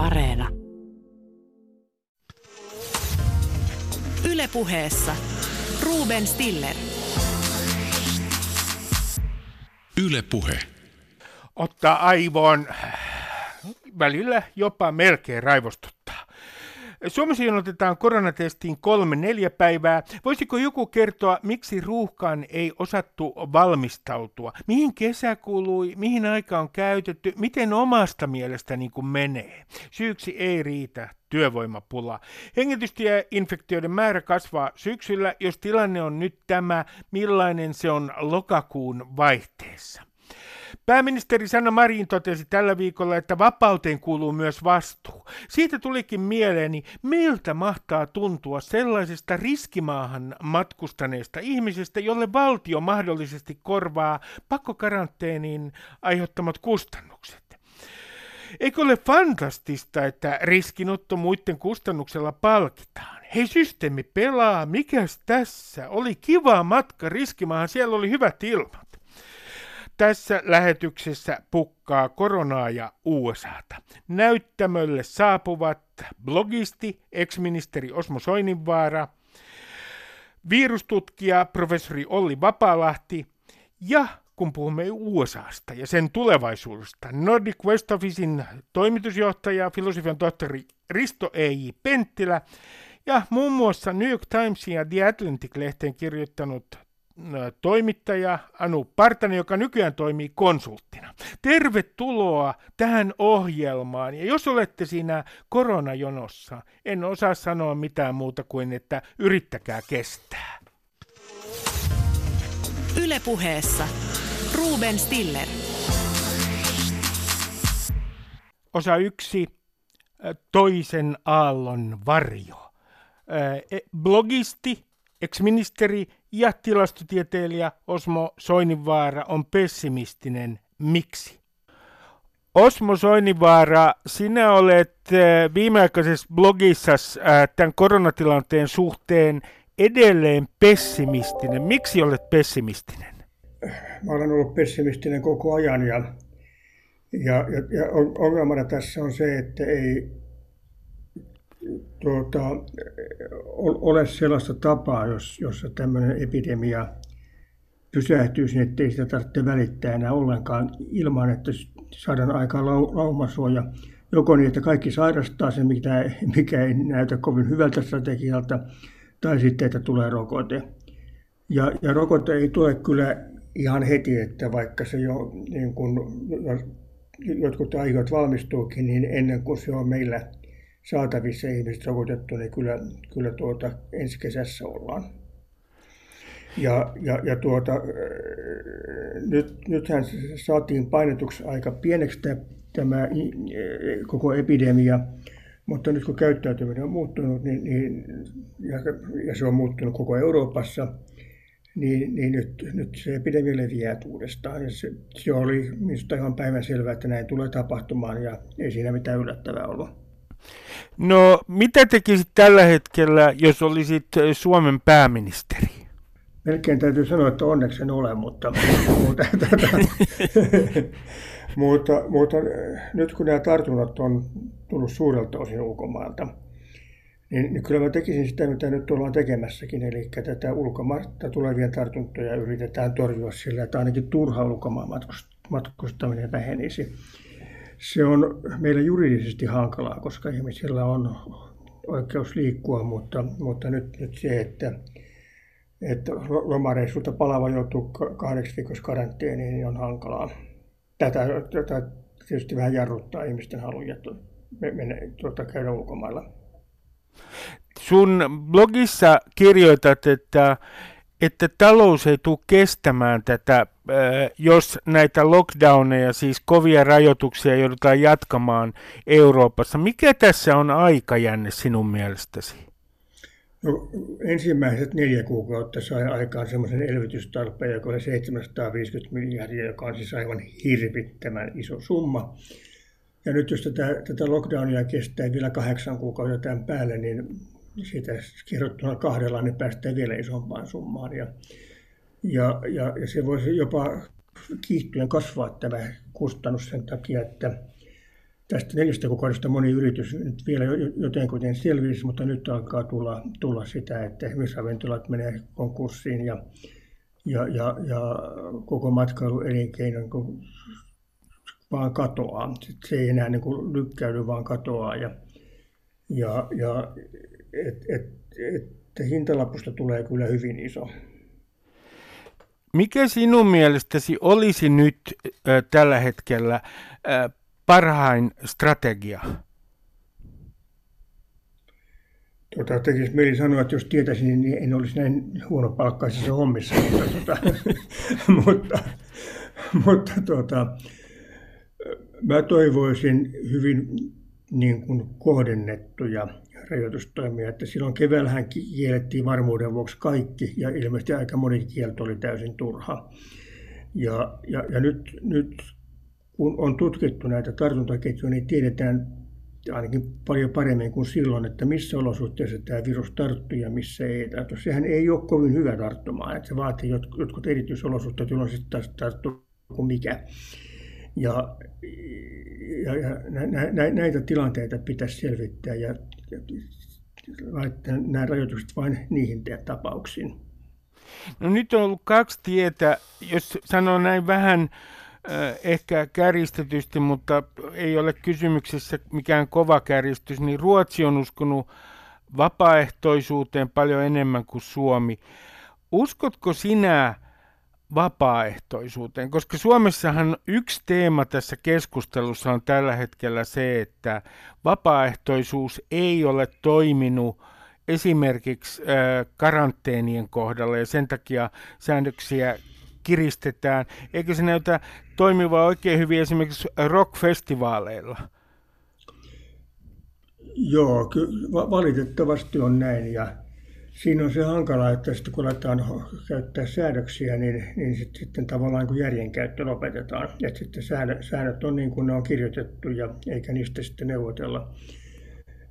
Areena. Ylepuheessa Ruben Stiller. Ylepuhe. Ottaa aivoon välillä jopa melkein raivostuttaa. Suomessa jonotetaan koronatestiin kolme neljä päivää. Voisiko joku kertoa, miksi ruuhkaan ei osattu valmistautua? Mihin kesä kului, mihin aika on käytetty, miten omasta mielestä niin kuin menee? Syyksi ei riitä työvoimapula. Hengitystieinfektioiden määrä kasvaa syksyllä, jos tilanne on nyt tämä, millainen se on lokakuun vaihteessa. Pääministeri Sanna Marin totesi tällä viikolla, että vapauteen kuuluu myös vastuu. Siitä tulikin mieleeni, miltä mahtaa tuntua sellaisesta riskimaahan matkustaneesta ihmisestä, jolle valtio mahdollisesti korvaa pakkokaranteeniin aiheuttamat kustannukset. Eikö ole fantastista, että riskinotto muiden kustannuksella palkitaan? Hei, systeemi pelaa, mikäs tässä? Oli kiva matka riskimaahan, siellä oli hyvät ilmat. Tässä lähetyksessä pukkaa koronaa ja USAta. Näyttämölle saapuvat blogisti, ex-ministeri Osmo Soininvaara, virustutkija professori Olli Vapalahti ja kun puhumme USAsta ja sen tulevaisuudesta, Nordic West Officein toimitusjohtaja, filosofian tohtori Risto E.J. Penttilä ja muun muassa New York Timesin ja The Atlantic-lehteen kirjoittanut toimittaja Anu Partanen, joka nykyään toimii konsulttina. Tervetuloa tähän ohjelmaan. Ja jos olette siinä koronajonossa, en osaa sanoa mitään muuta kuin, että yrittäkää kestää. Ylepuheessa Ruben Stiller. Osa yksi, toisen aallon varjo. E, blogisti, ex-ministeri ja tilastotieteilijä Osmo Soininvaara on pessimistinen. Miksi? Osmo Soininvaara, sinä olet äh, viimeaikaisessa blogissa äh, tämän koronatilanteen suhteen edelleen pessimistinen. Miksi olet pessimistinen? Mä olen ollut pessimistinen koko ajan ja, ja, ja, ja ongelmana tässä on se, että ei, tuota, ole sellaista tapaa, jos, jossa tämmöinen epidemia pysähtyisi, ettei sitä tarvitse välittää enää ollenkaan ilman, että saadaan aikaan laumasuoja. Joko niin, että kaikki sairastaa sen, mikä, mikä ei näytä kovin hyvältä strategialta, tai sitten, että tulee rokote. Ja, ja rokote ei tule kyllä ihan heti, että vaikka se jo niin kun, jotkut aiot valmistuukin, niin ennen kuin se on meillä saatavissa ihmiset rokotettu, niin kyllä, kyllä tuota, ensi kesässä ollaan. Ja, ja, ja tuota, nyt, nythän saatiin painetuksi aika pieneksi tämä, tämä koko epidemia, mutta nyt kun käyttäytyminen on muuttunut niin, niin, ja, ja se on muuttunut koko Euroopassa, niin, niin nyt, nyt se epidemia leviää uudestaan. Ja se, se oli minusta ihan päivänselvää, että näin tulee tapahtumaan ja ei siinä mitään yllättävää ollut. No, mitä tekisit tällä hetkellä, jos olisit Suomen pääministeri? Melkein täytyy sanoa, että onneksi en ole, mutta, mutta, tätä, mutta, mutta nyt kun nämä tartunnat on tullut suurelta osin ulkomailta, niin, niin kyllä mä tekisin sitä, mitä nyt ollaan tekemässäkin, eli tätä ulkomailta tulevia tartuntoja yritetään torjua sillä, että ainakin turha ulkomaan matkustaminen vähenisi se on meillä juridisesti hankalaa, koska ihmisillä on oikeus liikkua, mutta, mutta nyt, nyt se, että, että lomareissulta palava joutuu kahdeksi viikossa karanteeniin, niin on hankalaa. Tätä, tätä tietysti vähän jarruttaa ihmisten haluja mennä, tuota, käydä ulkomailla. Sun blogissa kirjoitat, että että talous ei tule kestämään tätä, äh, jos näitä lockdowneja, siis kovia rajoituksia joudutaan jatkamaan Euroopassa. Mikä tässä on aikajänne sinun mielestäsi? No, ensimmäiset neljä kuukautta sai aikaan semmoisen elvytystarpeen, joka oli 750 miljardia, joka on siis aivan hirvittävän iso summa. Ja nyt jos tätä, tätä lockdownia kestää vielä kahdeksan kuukautta tämän päälle, niin siitä kerrottuna kahdella, niin päästään vielä isompaan summaan. Ja, ja, ja, ja se voisi jopa kiihtyen kasvaa tämä kustannus sen takia, että tästä neljästä kuukaudesta moni yritys nyt vielä jotenkin selvisi, mutta nyt alkaa tulla, tulla sitä, että esimerkiksi ravintolat menee konkurssiin ja, ja, ja, ja koko matkailuelinkeino niin vaan katoaa. Se ei enää niin kuin lykkäydy, vaan katoaa. Ja, ja, ja et, et, et, hintalapusta tulee kyllä hyvin iso. Mikä sinun mielestäsi olisi nyt äh, tällä hetkellä äh, parhain strategia? Tuota, tekisi mieli sanoa, että jos tietäisin, niin en olisi näin huono palkkaisessa hommissa. mutta, tuota, mutta, mutta tuota, mä toivoisin hyvin niin kuin kohdennettuja rajoitustoimia. Että silloin keväällähän kiellettiin varmuuden vuoksi kaikki ja ilmeisesti aika moni kielto oli täysin turha. Ja, ja, ja nyt, nyt kun on tutkittu näitä tartuntaketjuja, niin tiedetään ainakin paljon paremmin kuin silloin, että missä olosuhteissa tämä virus tarttuu ja missä ei tarttu. Sehän ei ole kovin hyvä tarttumaan, että se vaatii jotkut erityisolosuhteet, jolloin sitten taas tarttuu kuin mikä. Ja, ja, ja nä, nä, näitä tilanteita pitäisi selvittää ja, laittaa nämä rajoitukset vain niihin tapauksiin. No nyt on ollut kaksi tietä, jos sanoo näin vähän ehkä kärjistetysti, mutta ei ole kysymyksessä mikään kova kärjistys, niin Ruotsi on uskonut vapaaehtoisuuteen paljon enemmän kuin Suomi. Uskotko sinä vapaaehtoisuuteen? Koska Suomessahan yksi teema tässä keskustelussa on tällä hetkellä se, että vapaaehtoisuus ei ole toiminut esimerkiksi karanteenien kohdalla ja sen takia säännöksiä kiristetään. Eikö se näytä toimiva oikein hyvin esimerkiksi rockfestivaaleilla? Joo, ky- valitettavasti on näin ja siinä on se hankala, että sitten kun aletaan käyttää säädöksiä, niin, niin sit, sitten tavallaan kun järjenkäyttö lopetetaan. Että sitten säännöt, on niin kuin ne on kirjoitettu ja eikä niistä sitten neuvotella.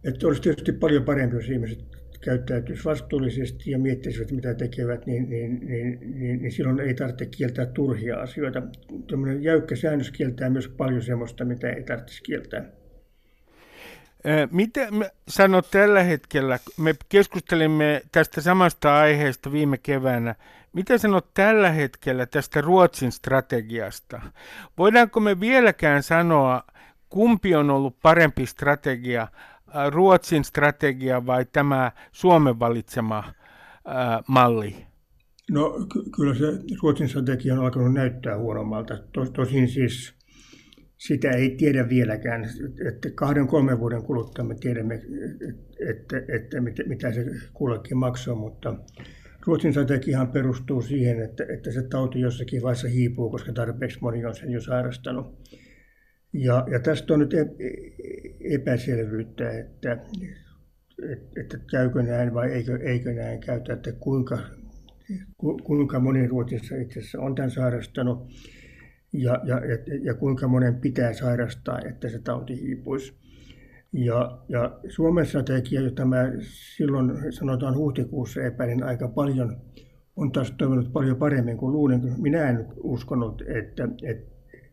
Että olisi tietysti paljon parempi, jos ihmiset käyttäytyisivät vastuullisesti ja miettisivät, mitä tekevät, niin, niin, niin, niin, niin silloin ei tarvitse kieltää turhia asioita. Tuommoinen jäykkä säännös kieltää myös paljon sellaista, mitä ei tarvitsisi kieltää. Mitä sanot tällä hetkellä? Me keskustelimme tästä samasta aiheesta viime keväänä. Mitä sanot tällä hetkellä tästä Ruotsin strategiasta? Voidaanko me vieläkään sanoa, kumpi on ollut parempi strategia, Ruotsin strategia vai tämä Suomen valitsema ää, malli? No ky- kyllä se Ruotsin strategia on alkanut näyttää huonommalta. Tosin siis sitä ei tiedä vieläkään, että kahden kolmen vuoden kuluttua me tiedämme, että, että mitä, se kullekin maksaa, mutta Ruotsin strategiahan perustuu siihen, että, että se tauti jossakin vaiheessa hiipuu, koska tarpeeksi moni on sen jo sairastanut. Ja, ja tästä on nyt e, epäselvyyttä, että, että, että käykö näin vai eikö, eikö näin käytä, että kuinka, kuinka moni Ruotsissa itse asiassa on tämän sairastanut ja, ja, ja kuinka monen pitää sairastaa, että se tauti hiipuisi. Ja, ja Suomen strategia, jota mä silloin sanotaan huhtikuussa epäilin aika paljon, on taas toiminut paljon paremmin kuin luulin. Minä en uskonut, että, että,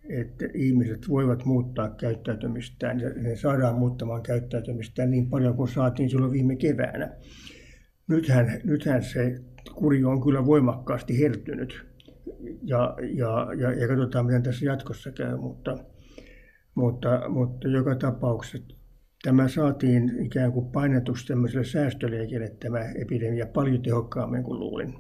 että ihmiset voivat muuttaa käyttäytymistään ja ne saadaan muuttamaan käyttäytymistään niin paljon kuin saatiin silloin viime keväänä. Nythän, nythän se kuri on kyllä voimakkaasti hertynyt ja, ja, ja, ja katsotaan, miten tässä jatkossa käy, mutta, mutta, mutta joka tapauksessa tämä saatiin ikään kuin painetuksi tämmöiselle säästöliikelle tämä epidemia paljon tehokkaammin kuin luulin.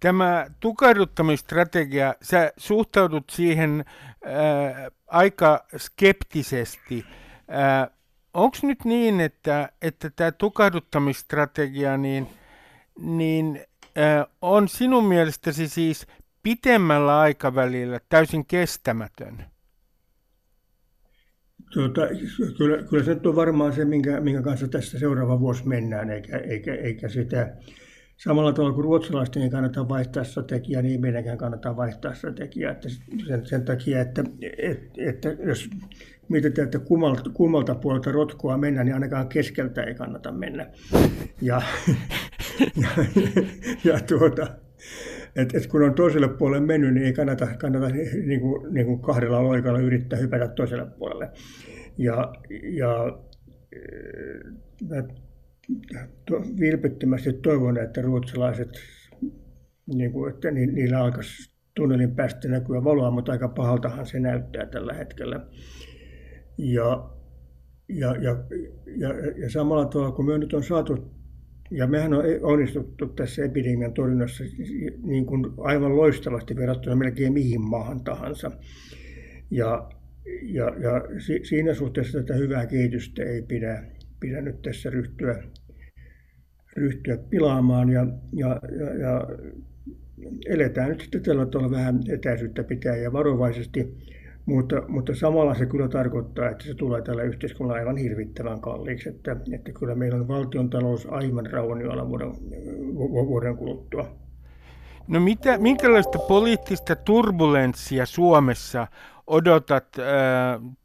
Tämä tukahduttamistrategia, sä suhtaudut siihen äh, aika skeptisesti. Äh, Onko nyt niin, että, että tämä tukahduttamistrategia, niin, niin on sinun mielestäsi siis pitemmällä aikavälillä täysin kestämätön? Tuota, kyllä, kyllä se on varmaan se, minkä, minkä kanssa tässä seuraava vuosi mennään, eikä, eikä, eikä sitä samalla tavalla kuin ruotsalaisten ei kannata vaihtaa strategiaa, niin meidänkään kannattaa vaihtaa strategiaa. Että sen, sen takia, että, että, että jos mietitään, että kummalta, kummalta puolelta rotkoa mennä, niin ainakaan keskeltä ei kannata mennä. Ja, ja, ja tuota, et, et kun on toiselle puolelle mennyt, niin ei kannata, kannata niin kuin, niin kuin kahdella loikalla yrittää hypätä toiselle puolelle. Ja, ja mä to, vilpittömästi toivon, että ruotsalaiset, niin kuin, että ni, niillä alkaisi tunnelin päästä näkyä valoa, mutta aika pahaltahan se näyttää tällä hetkellä. Ja, ja, ja, ja, ja samalla tavalla, kun me nyt on saatu, ja mehän on onnistuttu tässä epidemian torjunnassa niin kuin aivan loistavasti verrattuna melkein mihin maahan tahansa. Ja, ja, ja si, siinä suhteessa tätä hyvää kehitystä ei pidä, pidä nyt tässä ryhtyä, ryhtyä pilaamaan. Ja, ja, ja, ja eletään nyt sitten tällä tavalla vähän etäisyyttä pitää ja varovaisesti, mutta, mutta samalla se kyllä tarkoittaa, että se tulee tällä yhteiskunnalla aivan hirvittävän kalliiksi, että, että kyllä meillä on valtion talous aivan rauhanjoalla vuoden, vuoden kuluttua. No mitä, minkälaista poliittista turbulenssia Suomessa odotat äh,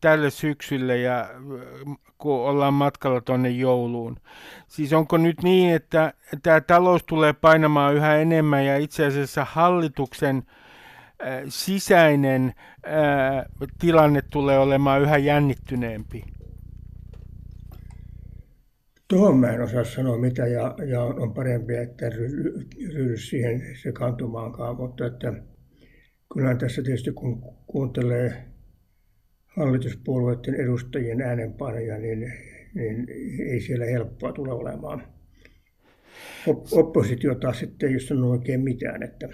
tälle syksylle ja äh, kun ollaan matkalla tuonne jouluun? Siis onko nyt niin, että tämä talous tulee painamaan yhä enemmän ja itse asiassa hallituksen äh, sisäinen tilanne tulee olemaan yhä jännittyneempi? Tuohon mä en osaa sanoa mitä ja, ja on parempi, että ryhdy siihen sekaantumaankaan, mutta että kyllähän tässä tietysti kun kuuntelee hallituspuolueiden edustajien äänenpainoja, niin, niin ei siellä helppoa tule olemaan. Oppositio taas sitten ei ole sanonut oikein mitään. Että...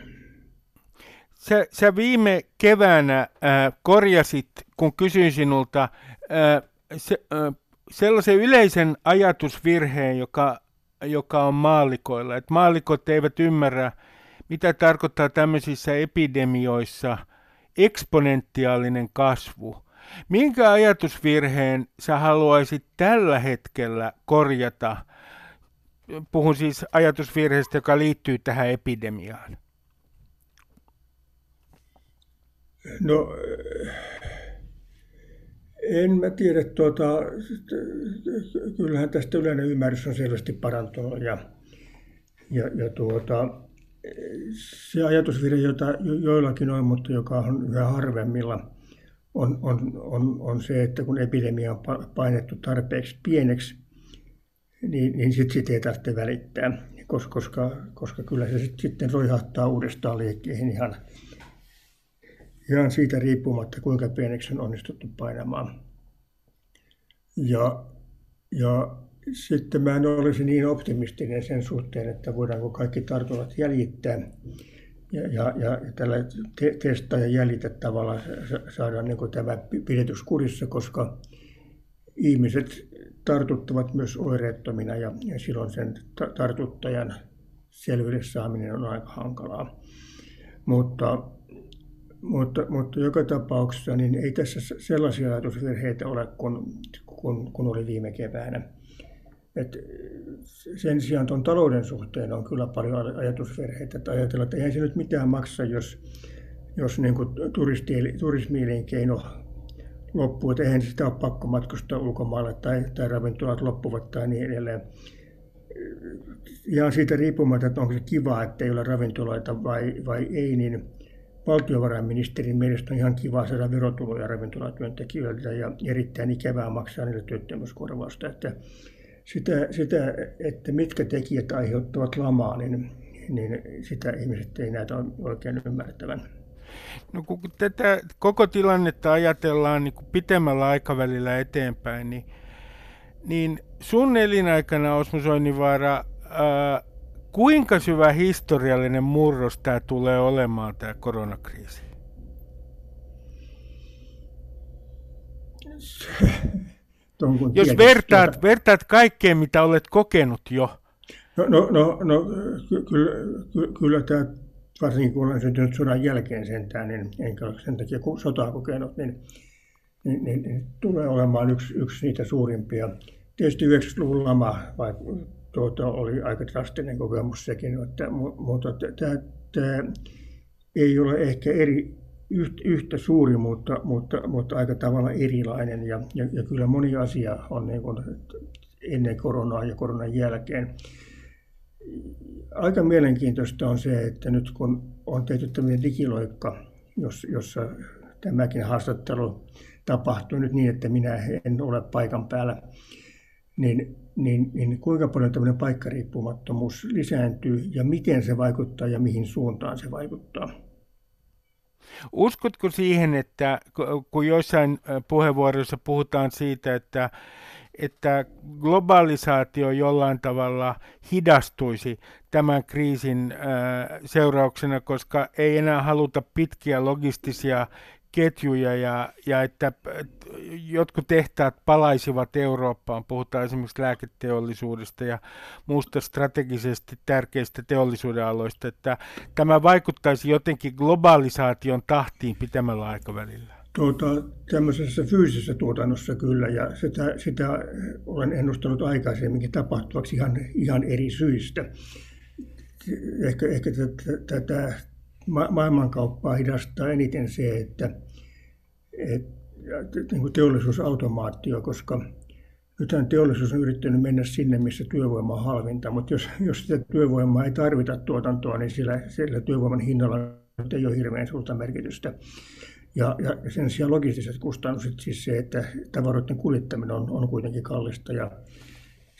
Sä, sä viime keväänä äh, korjasit, kun kysyin sinulta, äh, se, äh, sellaisen yleisen ajatusvirheen, joka, joka on maallikoilla. Että maallikot eivät ymmärrä, mitä tarkoittaa tämmöisissä epidemioissa eksponentiaalinen kasvu. Minkä ajatusvirheen sä haluaisit tällä hetkellä korjata? Puhun siis ajatusvirheestä, joka liittyy tähän epidemiaan. No, en mä tiedä, tuota, kyllähän tästä yleinen ymmärrys on selvästi parantunut ja, ja, ja tuota, se ajatusvirhe, jota joillakin on, mutta joka on yhä harvemmilla, on, on, on, on se, että kun epidemia on painettu tarpeeksi pieneksi, niin, niin sitten sit ei tarvitse välittää, koska, koska, koska kyllä se sit, sitten roihahtaa uudestaan liekkeihin ihan, ihan siitä riippumatta, kuinka pieneksi on onnistuttu painamaan. Ja, ja sitten mä en olisi niin optimistinen sen suhteen, että voidaanko kaikki tartunnat jäljittää ja, ja, ja tällä te, testaa ja jäljitä tavalla saadaan niin tämä pidetyskurissa, koska ihmiset tartuttavat myös oireettomina ja, ja silloin sen tartuttajan selville saaminen on aika hankalaa. Mutta, mutta, mutta joka tapauksessa niin ei tässä sellaisia ajatusvirheitä ole kuin, kuin, kuin oli viime keväänä. Et sen sijaan tuon talouden suhteen on kyllä paljon ajatusverheitä, että ajatellaan, että eihän se nyt mitään maksa, jos, jos niin kuin turismielinkeino loppuu, että eihän sitä ole pakko matkustaa ulkomaille tai, tai ravintolat loppuvat tai niin edelleen. Ihan siitä riippumatta, että onko se kiva, että ei ole ravintoloita vai, vai ei, niin valtiovarainministerin mielestä on ihan kiva saada verotuloja ravintolatyöntekijöiltä ja erittäin ikävää maksaa niille työttömyyskorvausta. Että sitä, sitä, että mitkä tekijät aiheuttavat lamaa, niin, niin sitä ihmiset ei näitä oikein ymmärtävän. No kun tätä koko tilannetta ajatellaan niin kuin pitemmällä aikavälillä eteenpäin, niin, niin sun elinaikana Osmo Soininvaara, ää, kuinka syvä historiallinen murros tämä tulee olemaan, tämä koronakriisi? Jos vertaat, vertaat kaikkeen, mitä olet kokenut jo. No, no, no, no kyllä, kyllä, kyllä tämä, varsinkin kun olen syntynyt sodan jälkeen sentään, niin enkä ole sen takia kun sotaa kokenut, niin, niin, niin, niin tulee olemaan yksi, yksi niitä suurimpia. Tietysti 90-luvun lama vai, tuota, oli aika drastinen kokemus sekin, että, mutta tämä, tämä ei ole ehkä eri, yhtä suuri, mutta, mutta, mutta aika tavalla erilainen. Ja, ja, ja kyllä moni asia on niin kuin ennen koronaa ja koronan jälkeen. aika mielenkiintoista on se, että nyt kun on tehty tämmöinen digiloikka, jossa tämäkin haastattelu tapahtuu nyt niin, että minä en ole paikan päällä, niin, niin, niin kuinka paljon tämmöinen paikkariippumattomuus lisääntyy ja miten se vaikuttaa ja mihin suuntaan se vaikuttaa? Uskotko siihen, että kun joissain puheenvuoroissa puhutaan siitä, että, että globalisaatio jollain tavalla hidastuisi tämän kriisin seurauksena, koska ei enää haluta pitkiä logistisia ketjuja ja, ja että jotkut tehtaat palaisivat Eurooppaan. Puhutaan esimerkiksi lääketeollisuudesta ja muusta strategisesti tärkeistä teollisuuden aloista, että tämä vaikuttaisi jotenkin globalisaation tahtiin pitämällä aikavälillä. Tuota, tämmöisessä fyysisessä tuotannossa kyllä, ja sitä, sitä olen ennustanut aikaisemminkin tapahtuvaksi ihan, ihan eri syistä. Ehkä, ehkä tätä maailmankauppaa hidastaa eniten se, että, niin kuin teollisuusautomaatio, koska nythän teollisuus on yrittänyt mennä sinne, missä työvoima on halvinta, mutta jos, jos sitä työvoimaa ei tarvita tuotantoa, niin sillä, sillä työvoiman hinnalla ei ole hirveän suurta merkitystä. Ja, ja sen sijaan logistiset kustannukset, siis se, että tavaroiden kuljettaminen on, on kuitenkin kallista ja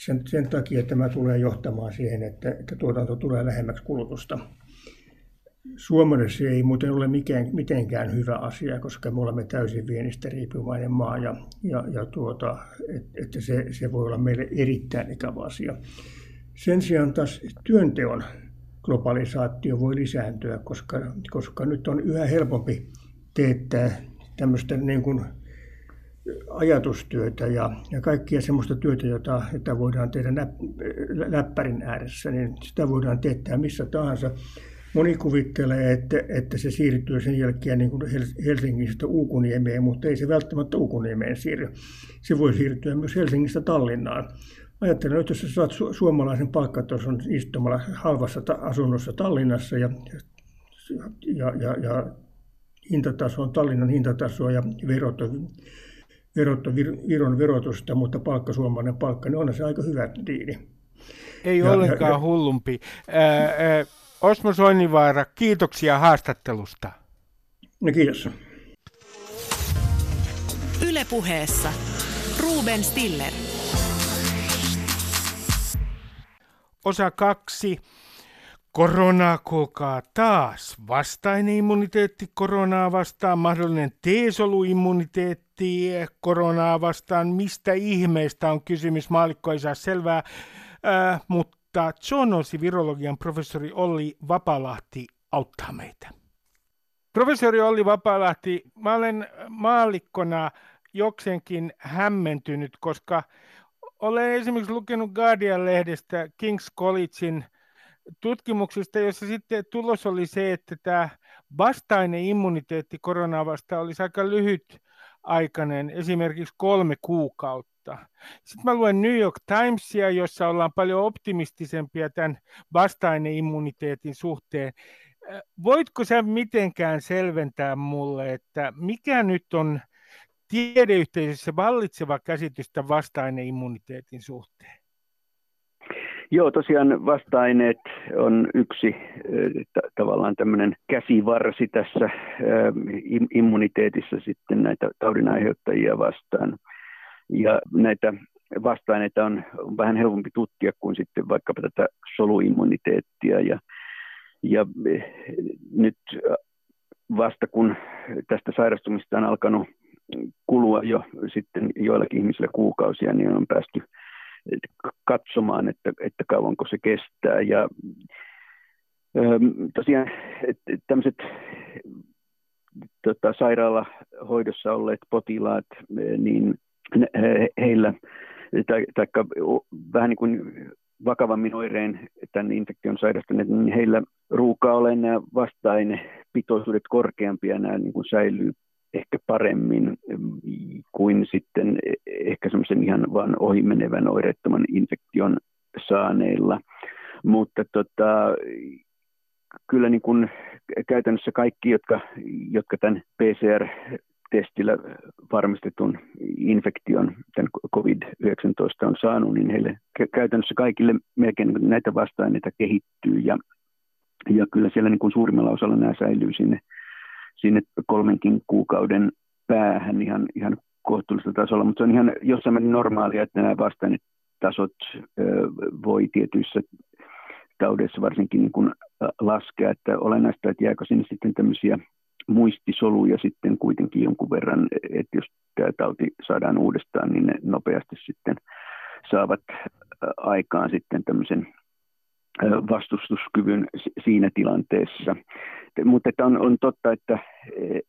sen, sen takia tämä tulee johtamaan siihen, että, että tuotanto tulee lähemmäksi kulutusta. Suomelle se ei muuten ole mikään, mitenkään hyvä asia, koska me olemme täysin viennistä riippuvainen maa ja, ja, ja tuota, et, että se, se voi olla meille erittäin ikävä asia. Sen sijaan taas työnteon globalisaatio voi lisääntyä, koska, koska nyt on yhä helpompi teettää tämmöistä niin kuin ajatustyötä ja, ja kaikkia semmoista työtä, jota, jota voidaan tehdä näp, läppärin ääressä, niin sitä voidaan teettää missä tahansa. Moni kuvittelee, että, että se siirtyy sen jälkeen niin kuin Helsingistä Uukuniemeen, mutta ei se välttämättä Uukuniemeen siirry. Se voi siirtyä myös Helsingistä Tallinnaan. Ajattelen, että jos sä saat su- suomalaisen palkkatason istumalla halvassa ta- asunnossa Tallinnassa ja, ja, ja, ja hintataso on Tallinnan hintatasoa ja verot on, verot on Viron verotusta, mutta palkka suomalainen palkka, niin on se aika hyvä diili. Ei ja, ollenkaan ja, hullumpi. Ää, ää, Osmo Soinivaara, kiitoksia haastattelusta. No kiitos. Ylepuheessa Ruben Stiller. Osa kaksi. Korona kokaa taas. Vastainen immuniteetti koronaa vastaan, mahdollinen T-soluimmuniteetti koronaa vastaan. Mistä ihmeestä on kysymys? Maalikko ei saa selvää, äh, mutta mutta zoonosi virologian professori Olli Vapalahti auttaa meitä. Professori Olli Vapalahti, mä olen maallikkona jokseenkin hämmentynyt, koska olen esimerkiksi lukenut Guardian-lehdestä King's Collegein tutkimuksista, jossa sitten tulos oli se, että tämä vastainen immuniteetti koronaa vastaan olisi aika lyhyt aikainen, esimerkiksi kolme kuukautta kohtaa. Sitten mä luen New York Timesia, jossa ollaan paljon optimistisempia tämän vastaine-immuniteetin suhteen. Äh, voitko sä mitenkään selventää mulle, että mikä nyt on tiedeyhteisössä vallitseva käsitys tämän vastaine-immuniteetin suhteen? Joo, tosiaan vasta-aineet on yksi t- tavallaan tämmöinen käsivarsi tässä immuniteetissa sitten näitä taudinaiheuttajia vastaan. Ja näitä vasta-aineita on, vähän helpompi tutkia kuin sitten vaikkapa tätä soluimmuniteettia. Ja, ja eh, nyt vasta kun tästä sairastumista on alkanut kulua jo sitten joillakin ihmisillä kuukausia, niin on päästy katsomaan, että, että kauanko se kestää. Ja tosiaan tämmöiset tota, sairaalahoidossa olleet potilaat, niin heillä, tai, vähän niin kuin vakavammin oireen tämän infektion sairastuneet, niin heillä ruukaa olla nämä vasta-ainepitoisuudet korkeampia, nämä niin kuin säilyy ehkä paremmin kuin sitten ehkä semmoisen ihan vain ohimenevän oireettoman infektion saaneilla. Mutta tota, kyllä niin kuin käytännössä kaikki, jotka, jotka tämän PCR testillä varmistetun infektion, tämän COVID-19 on saanut, niin heille käytännössä kaikille melkein näitä vasta-aineita kehittyy ja, ja kyllä siellä niin kuin suurimmalla osalla nämä säilyy sinne, sinne kolmenkin kuukauden päähän ihan, ihan kohtuullisella tasolla, mutta se on ihan jossain määrin normaalia, että nämä vasta-ainetasot voi tietyissä taudeissa varsinkin niin kuin laskea, että olennaista, että jääkö sinne sitten tämmöisiä muistisoluja sitten kuitenkin jonkun verran, että jos tämä tauti saadaan uudestaan, niin ne nopeasti sitten saavat aikaan sitten tämmöisen vastustuskyvyn siinä tilanteessa. Mutta että on, on totta, että,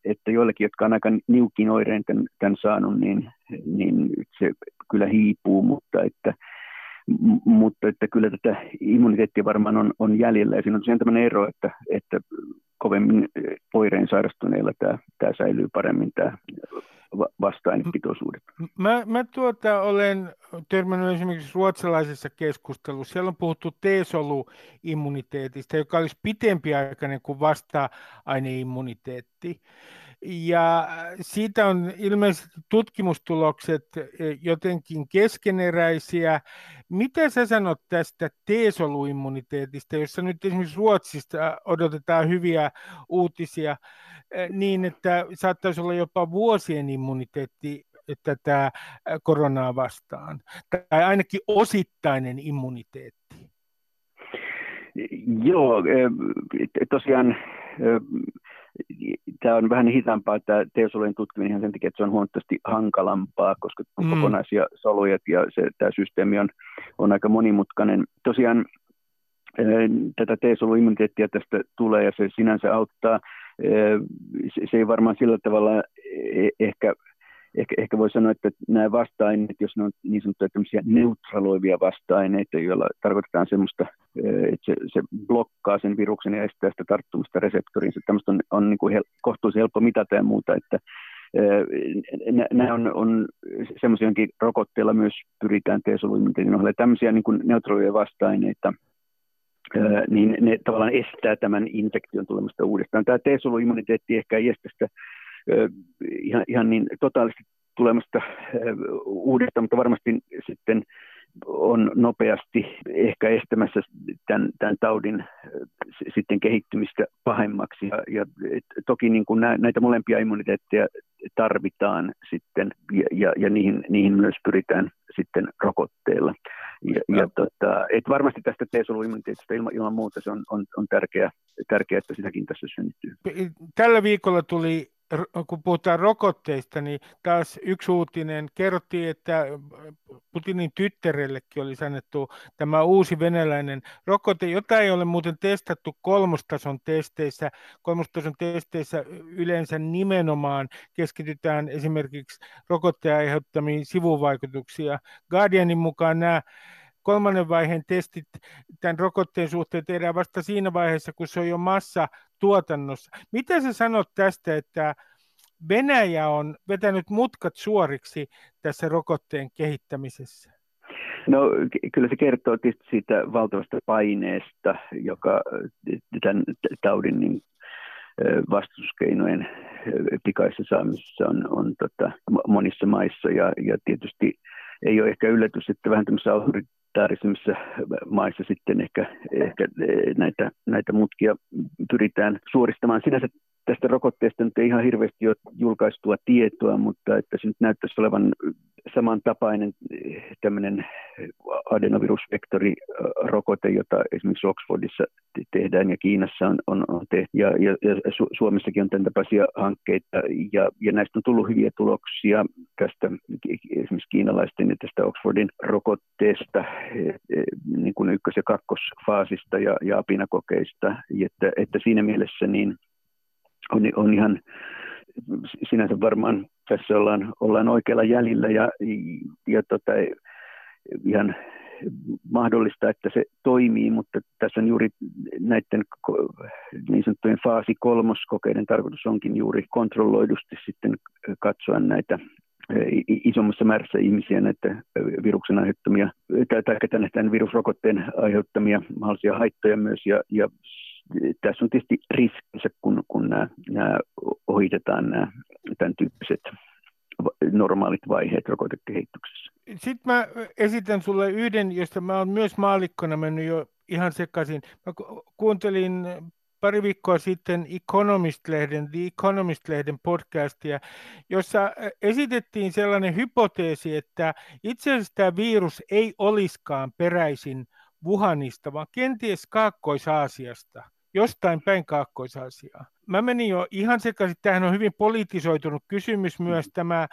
että joillekin, jotka on aika niukin oireen tämän, tämän saanut, niin, niin se kyllä hiipuu, mutta että, mutta että kyllä tätä immuniteettia varmaan on, on jäljellä. Ja siinä on tosiaan tämmöinen ero, että, että kovemmin oireen sairastuneilla tämä, tämä säilyy paremmin tämä vasta-ainepitoisuudet. Mä, mä tuota, olen törmännyt esimerkiksi ruotsalaisessa keskustelussa. Siellä on puhuttu T-soluimmuniteetista, joka olisi pitempiaikainen kuin vasta-aineimmuniteetti. Ja siitä on ilmeisesti tutkimustulokset e, jotenkin keskeneräisiä. Mitä sä sanot tästä T-soluimmuniteetista, jossa nyt esimerkiksi Ruotsista odotetaan hyviä uutisia niin, että saattaisi olla jopa vuosien immuniteetti tätä koronaa vastaan, tai ainakin osittainen immuniteetti? Joo, tosiaan tämä on vähän hitaampaa tämä teosolujen tutkiminen ihan sen takia, että se on huomattavasti hankalampaa, koska mm. kokonaisia soluja ja se, tämä systeemi on, on aika monimutkainen. Tosiaan tätä T-soluimmuniteettia tästä tulee ja se sinänsä auttaa. Se ei varmaan sillä tavalla e, ehkä ehkä, ehkä voi sanoa, että nämä vasta-aineet, jos ne on niin sanottuja neutraloivia vasta-aineita, joilla tarkoitetaan semmoista, että se, se blokkaa sen viruksen ja estää sitä tarttumista reseptoriin. Se tämmöistä on, on niin kuin hel, kohtuullisen helppo mitata ja muuta, että Nämä on, on semmoisia, rokotteilla myös pyritään T-soluimmuniteetin ohjelma. Tämmöisiä niin kuin neutraloivia vasta-aineita, niin ne tavallaan estää tämän infektion tulemasta uudestaan. Tämä T-soluimmuniteetti ehkä ei estä sitä ihan, ihan niin totaalisesti tulemasta uudestaan, mutta varmasti sitten on nopeasti ehkä estämässä tämän, tämän taudin sitten kehittymistä pahemmaksi. Ja, ja toki niin kuin näitä molempia immuniteetteja tarvitaan sitten ja, ja, ja niihin, niihin myös pyritään sitten rokotteella. Ja, ja tota, et varmasti tästä T-soluimmuniteetista ilman, ilman muuta se on, on, on tärkeää, tärkeää, että sitäkin tässä syntyy. Tällä viikolla tuli kun puhutaan rokotteista, niin taas yksi uutinen kerrottiin, että Putinin tyttärellekin olisi annettu tämä uusi venäläinen rokote, jota ei ole muuten testattu kolmostason testeissä. Kolmostason testeissä yleensä nimenomaan keskitytään esimerkiksi rokotteen aiheuttamiin sivuvaikutuksia. Guardianin mukaan nämä kolmannen vaiheen testit tämän rokotteen suhteen tehdään vasta siinä vaiheessa, kun se on jo massa tuotannossa. Mitä sä sanot tästä, että Venäjä on vetänyt mutkat suoriksi tässä rokotteen kehittämisessä? No kyllä se kertoo tietysti siitä valtavasta paineesta, joka tämän taudin niin vastustuskeinojen pikaisessa saamisessa on, on tota, monissa maissa ja, ja tietysti ei ole ehkä yllätys, että vähän tämmöisessä autoritaarisimmissa maissa sitten ehkä, ehkä näitä, näitä mutkia pyritään suoristamaan. Sinänsä tästä rokotteesta nyt ei ihan hirveästi ole julkaistua tietoa, mutta että se nyt näyttäisi olevan samantapainen eh, tämmöinen adenovirusvektorirokote, jota esimerkiksi Oxfordissa tehdään ja Kiinassa on, on, on tehty. Ja, ja, ja Su- Suomessakin on tämän tapaisia hankkeita ja, ja näistä on tullut hyviä tuloksia tästä esimerkiksi kiinalaisten ja tästä Oxfordin rokotteesta eh, eh, niin kuin ykkös- ja kakkosfaasista ja, ja apinakokeista, että, että siinä mielessä niin on, on ihan sinänsä varmaan tässä ollaan, ollaan oikealla jäljellä ja, ja tota, ihan mahdollista, että se toimii, mutta tässä on juuri näiden niin sanottujen faasi kolmoskokeiden tarkoitus onkin juuri kontrolloidusti sitten katsoa näitä isommassa määrässä ihmisiä näitä viruksen aiheuttamia, tai, tai tämän virusrokotteen aiheuttamia mahdollisia haittoja myös, ja, ja tässä on tietysti riskinsä, kun, kun nämä, nämä ohitetaan nämä tämän tyyppiset normaalit vaiheet rokotekehityksessä. Sitten mä esitän sulle yhden, josta mä oon myös maalikkona mennyt jo ihan sekaisin. Mä kuuntelin pari viikkoa sitten Economist-lehden, The Economist-lehden podcastia, jossa esitettiin sellainen hypoteesi, että itse asiassa tämä virus ei olisikaan peräisin Wuhanista, vaan kenties Kaakkois-Aasiasta, jostain päin Kaakkois-Aasiaa mä menin jo ihan sekaisin, tämähän on hyvin politisoitunut kysymys myös mm. tämä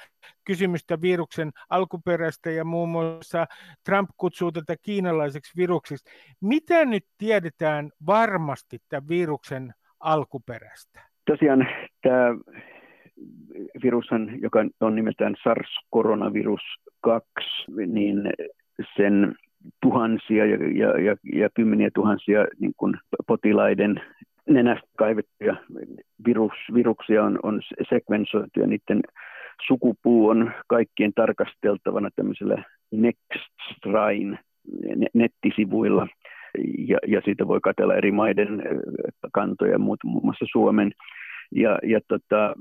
kysymystä viruksen alkuperäistä ja muun muassa Trump kutsuu tätä kiinalaiseksi viruksiksi. Mitä nyt tiedetään varmasti tämän viruksen alkuperästä? Tosiaan tämä virushan, joka on nimeltään SARS-koronavirus 2, niin sen tuhansia ja, ja, ja, ja kymmeniä tuhansia niin kuin potilaiden nenästä kaivettuja virus, viruksia on, on sekvensoitu ja niiden sukupuu on kaikkien tarkasteltavana tämmöisellä Nextstrain nettisivuilla. Ja, ja siitä voi katsella eri maiden kantoja, muun muassa Suomen. Ja, ja tota,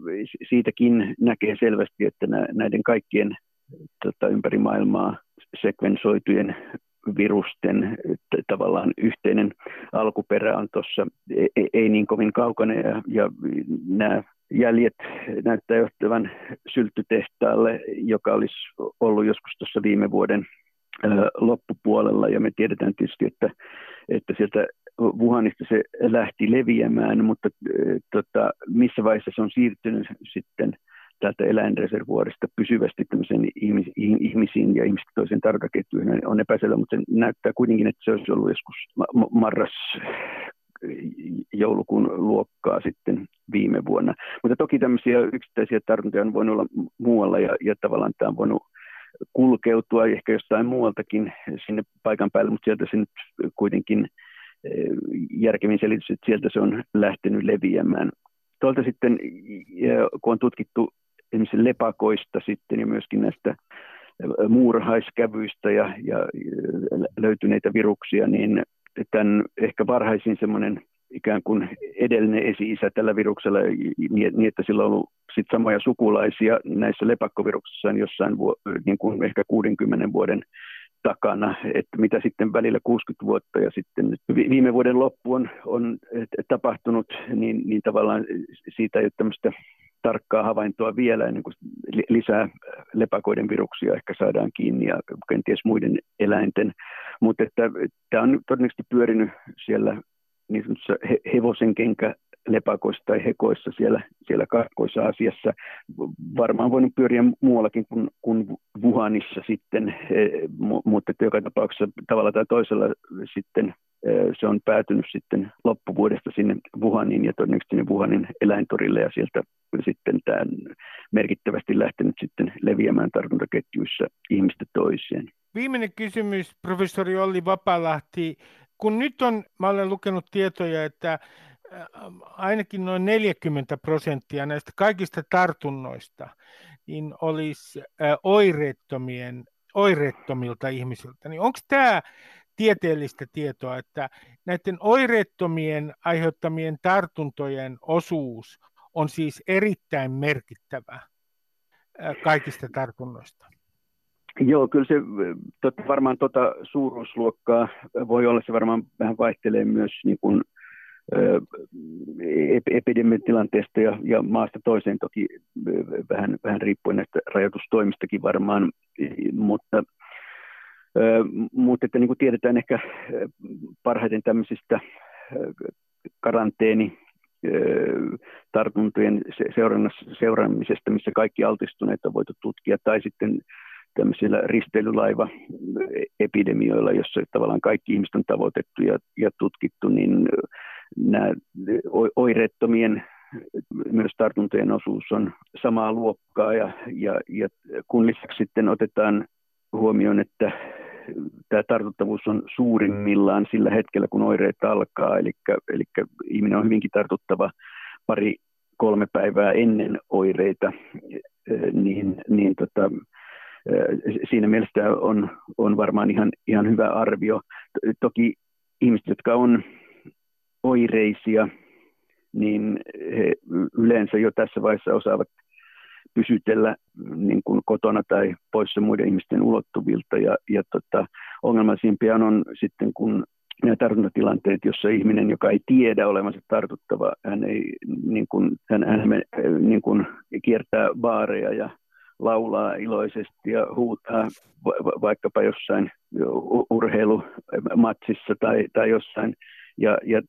siitäkin näkee selvästi, että näiden kaikkien tota, ympäri maailmaa sekvensoitujen virusten tavallaan yhteinen alkuperä on tuossa ei, e, ei niin kovin kaukana ja, ja nämä jäljet näyttää johtavan syltytehtaalle, joka olisi ollut joskus tuossa viime vuoden loppupuolella. Ja me tiedetään tietysti, että, että sieltä Wuhanista se lähti leviämään, mutta tota, missä vaiheessa se on siirtynyt sitten täältä eläinreservuorista pysyvästi ihmis, ihmisiin ja ihmisten toisen tarkaketjuihin on epäselvä, mutta se näyttää kuitenkin, että se olisi ollut joskus marras joulukuun luokkaa sitten viime vuonna. Mutta toki tämmöisiä yksittäisiä tartuntoja on voinut olla muualla ja, ja tavallaan tämä on voinut kulkeutua ehkä jostain muualtakin sinne paikan päälle, mutta sieltä se nyt kuitenkin eh, järkevin selitys, että sieltä se on lähtenyt leviämään. Tuolta sitten, kun on tutkittu esimerkiksi lepakoista sitten ja myöskin näistä muurahaiskävyistä ja, ja löytyneitä viruksia, niin tämän ehkä varhaisin semmoinen ikään kuin edellinen esi-isä tällä viruksella, niin että sillä on ollut sit samoja sukulaisia näissä lepakkoviruksissa jossain niin kuin ehkä 60 vuoden takana, että mitä sitten välillä 60 vuotta ja sitten viime vuoden loppu on, on tapahtunut, niin, niin tavallaan siitä ei ole tämmöistä tarkkaa havaintoa vielä ennen kuin lisää lepakoiden viruksia ehkä saadaan kiinni ja kenties muiden eläinten. Mutta että tämä on todennäköisesti pyörinyt siellä niin sanotussa hevosen kenkä lepakoissa tai hekoissa siellä, siellä kakkoissa asiassa. Varmaan voinut pyöriä muuallakin kuin, kuin Wuhanissa sitten, mutta joka tapauksessa tavalla tai toisella sitten se on päätynyt sitten loppuvuodesta sinne Wuhaniin ja todennäköisesti sinne Wuhanin eläintorille ja sieltä sitten tämä merkittävästi lähtenyt sitten leviämään tartuntaketjuissa ihmistä toiseen. Viimeinen kysymys, professori Olli Vapalahti. Kun nyt on, mä olen lukenut tietoja, että ainakin noin 40 prosenttia näistä kaikista tartunnoista niin olisi oireettomien, oireettomilta ihmisiltä. Niin onko tämä tieteellistä tietoa, että näiden oireettomien aiheuttamien tartuntojen osuus on siis erittäin merkittävä kaikista tartunnoista? Joo, kyllä se tot, varmaan tuota suuruusluokkaa voi olla, se varmaan vähän vaihtelee myös niin kuin epidemiatilanteesta ja, ja maasta toiseen toki vähän, vähän riippuen näistä rajoitustoimistakin varmaan, mutta, mutta että niin kuin tiedetään ehkä parhaiten tämmöisistä karanteeni tartuntojen seuraamisesta, missä kaikki altistuneet on voitu tutkia, tai sitten tämmöisillä risteilylaiva-epidemioilla, jossa tavallaan kaikki ihmiset on tavoitettu ja, ja tutkittu, niin nämä oireettomien myös tartuntojen osuus on samaa luokkaa ja, ja, ja kun lisäksi sitten otetaan huomioon, että tämä tartuttavuus on suurimmillaan sillä hetkellä, kun oireet alkaa, eli, eli ihminen on hyvinkin tartuttava pari kolme päivää ennen oireita, niin, niin tota, siinä mielessä on, on varmaan ihan, ihan hyvä arvio. Toki ihmiset, jotka on oireisia, niin he yleensä jo tässä vaiheessa osaavat pysytellä niin kuin kotona tai poissa muiden ihmisten ulottuvilta. Ja, ja tota, ongelmaisimpia on sitten, kun nämä tartuntatilanteet, jossa ihminen, joka ei tiedä olevansa tartuttava, hän, ei, niin kuin, hän, hän niin kuin kiertää baareja ja laulaa iloisesti ja huutaa vaikkapa jossain urheilumatsissa tai, tai jossain. Ja, ja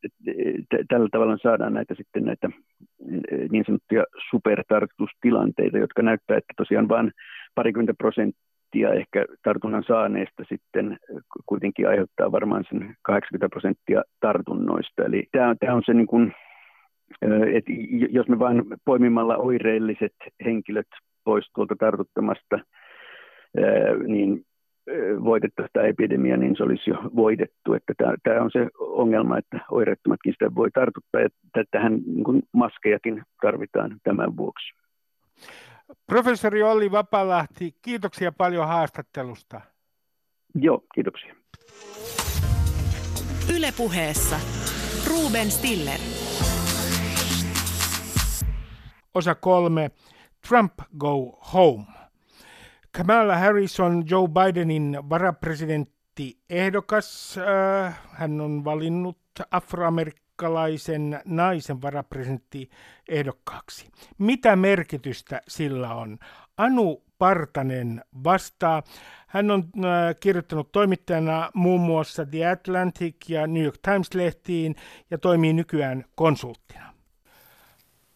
tällä tavalla saadaan näitä sitten näitä niin sanottuja supertartustilanteita, jotka näyttää, että tosiaan vain parikymmentä prosenttia ehkä tartunnan saaneista sitten kuitenkin aiheuttaa varmaan sen 80 prosenttia tartunnoista. Eli tämä on, tämä on se niin kuin, että jos me vain poimimalla oireelliset henkilöt pois tuolta tartuttamasta, niin voitettaisiin tämä epidemia, niin se olisi jo voitettu. Että tämä, on se ongelma, että oireettomatkin sitä voi tartuttaa, ja tähän niin maskejakin tarvitaan tämän vuoksi. Professori Olli Vapalahti, kiitoksia paljon haastattelusta. Joo, kiitoksia. Ylepuheessa Ruben Stiller. Osa kolme. Trump go home. Kamala Harris on Joe Bidenin varapresidentti ehdokas. Äh, hän on valinnut afroamerikkalaisen naisen varapresidentti ehdokkaaksi. Mitä merkitystä sillä on? Anu Partanen vastaa. Hän on äh, kirjoittanut toimittajana muun muassa The Atlantic ja New York Times-lehtiin ja toimii nykyään konsulttina.